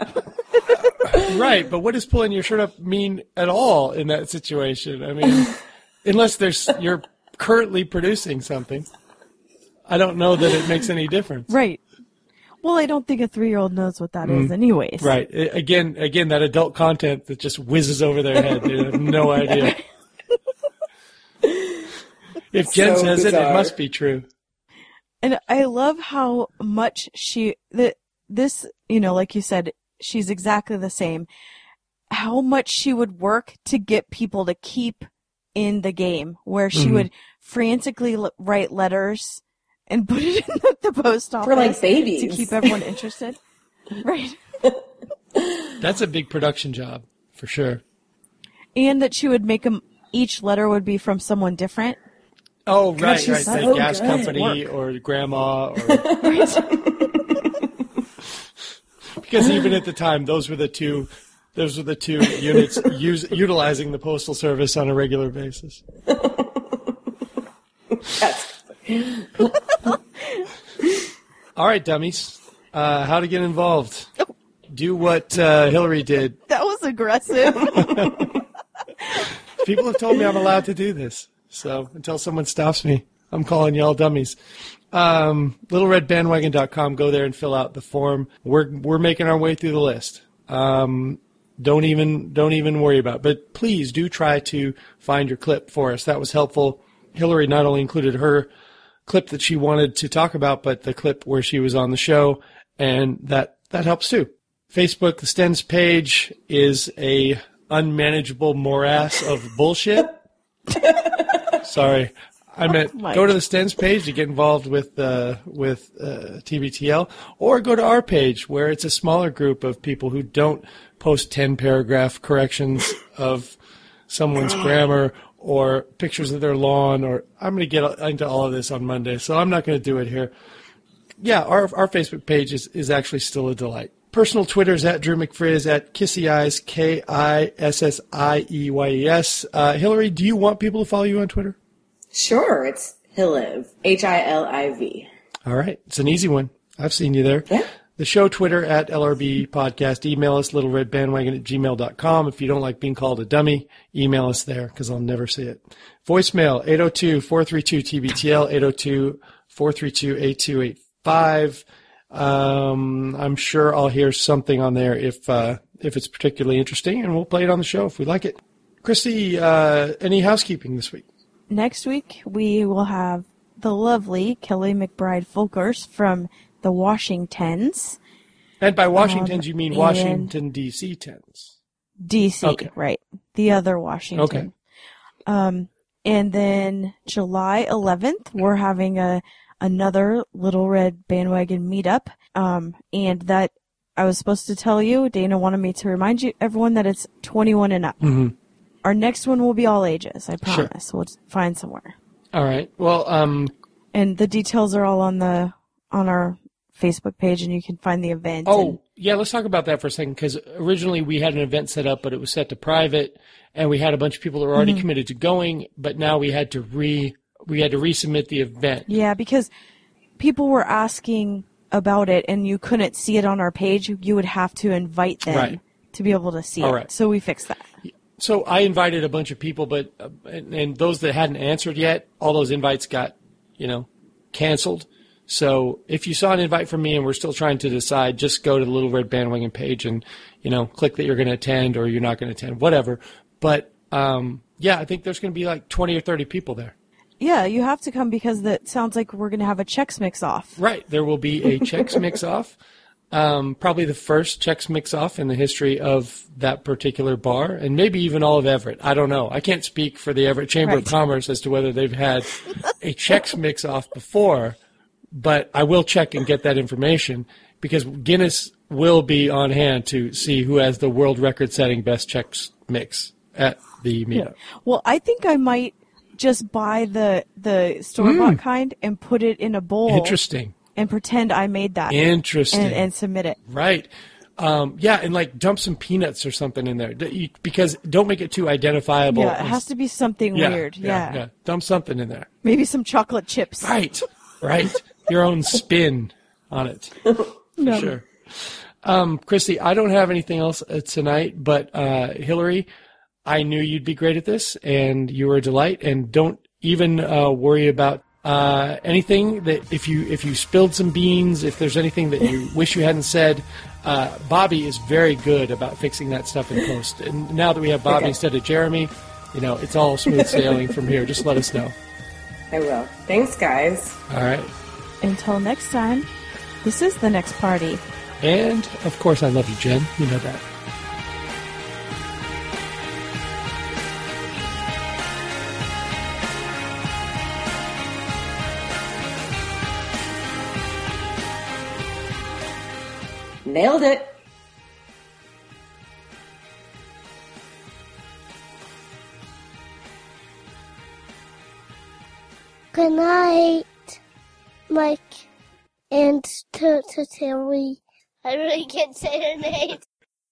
right, but what does pulling your shirt up mean at all in that situation? I mean, unless there's you're currently producing something, I don't know that it makes any difference. right. Well, I don't think a three-year-old knows what that is, Mm. anyways. Right. I- Again, again, that adult content that just whizzes over their head. They have no idea. If Jen So says it, it must be true. And I love how much she that this, you know, like you said, she's exactly the same. How much she would work to get people to keep in the game, where she Mhm. would frantically l- write letters and put it in the, the post office for like, babies. to keep everyone interested. right. That's a big production job for sure. And that she would make them. Each letter would be from someone different. Oh, God, right, she's right. so The gas good. company or grandma or because even at the time, those were the two. Those were the two units use, utilizing the postal service on a regular basis. All right, dummies. Uh, how to get involved? Do what uh, Hillary did. That was aggressive. People have told me I'm allowed to do this. So until someone stops me, I'm calling y'all dummies. Um, LittleRedBandwagon.com. Go there and fill out the form. We're we're making our way through the list. Um, don't even don't even worry about. It. But please do try to find your clip for us. That was helpful. Hillary not only included her clip that she wanted to talk about, but the clip where she was on the show, and that that helps too. Facebook, the Stens page is a unmanageable morass of bullshit. Sorry, I meant Mike. go to the Stens page to get involved with uh, with uh, TBTL, or go to our page where it's a smaller group of people who don't post ten paragraph corrections of someone's grammar or pictures of their lawn. Or I'm going to get into all of this on Monday, so I'm not going to do it here. Yeah, our our Facebook page is, is actually still a delight. Personal Twitter is at Drew McFrizz, at Kissy Eyes, K I S S I E Y E S. Uh, Hillary, do you want people to follow you on Twitter? Sure, it's Hilliv. H I L I V. All right. It's an easy one. I've seen you there. Yeah. The show Twitter at LRB Podcast. Email us, littleredbandwagon at gmail.com. If you don't like being called a dummy, email us there because I'll never see it. Voicemail 802-432-TBTL, 802-432-8285. Um, I'm sure I'll hear something on there if, uh, if it's particularly interesting and we'll play it on the show if we like it. Christy, uh, any housekeeping this week? Next week, we will have the lovely Kelly McBride Fulkers from the Washingtons. And by Washingtons, Um, you mean Washington, D.C. tens. DC, Okay. right. The other Washington. Okay. Um, and then July 11th, we're having a another Little Red Bandwagon meetup. Um, and that I was supposed to tell you, Dana wanted me to remind you, everyone, that it's 21 and up. Mm-hmm. Our next one will be all ages, I Sure. promise. We'll find somewhere. All right. Well, um, And the details are all on the on our Facebook page, and you can find the event. oh, and- yeah, let's talk about that for a second because originally we had an event set up, but it was set to private, and we had a bunch of people that were already Mhm. committed to going, but now we had to re we had to resubmit the event. Yeah, because people were asking about it and you couldn't see it on our page. You would have to invite them Right. to be able to see All it. right. So we fixed that. So I invited a bunch of people, but uh, and, and those that hadn't answered yet, all those invites got, you know, canceled. So if you saw an invite from me and we're still trying to decide, just go to the Little Red Bandwagon page and you know click that you're going to attend or you're not going to attend, whatever. But um, yeah, I think there's going to be like 20 or 30 people there. Yeah, you have to come because that sounds like we're going to have a Chex Mix off. Right. There will be a Chex Mix Off. Um, probably the first Chex Mix Off in the history of that particular bar, and maybe even all of Everett. I don't know. I can't speak for the Everett Chamber of Commerce as to whether they've had a Chex Mix Off before, but I will check and get that information because Guinness will be on hand to see who has the world record setting best Chex Mix at the meetup. Well, I think I might just buy the the store bought Mm. kind and put it in a bowl. Interesting. And pretend I made that. Interesting. And, and submit it. Right. Um, yeah, and like dump some peanuts or something in there because don't make it too identifiable. Yeah, it has to be something Yeah, weird. Yeah, Yeah. yeah. Dump something in there. Maybe some chocolate chips. Right. Right. Your own spin on it. For No. sure. Um, Christy, I don't have anything else uh, tonight, but uh, Hillary, I knew you'd be great at this, and you were a delight. And don't even uh, worry about uh, anything that if you if you spilled some beans, if there's anything that you wish you hadn't said. Uh, Bobby is very good about fixing that stuff in post. And now that we have Bobby Okay. instead of Jeremy, you know it's all smooth sailing from here. Just let us know. I will. Thanks, guys. All right. Until next time, this is the next party. And of course, I love you, Jen. You know that. Nailed it. Good night, Mike and to Terry. I really can't say her name.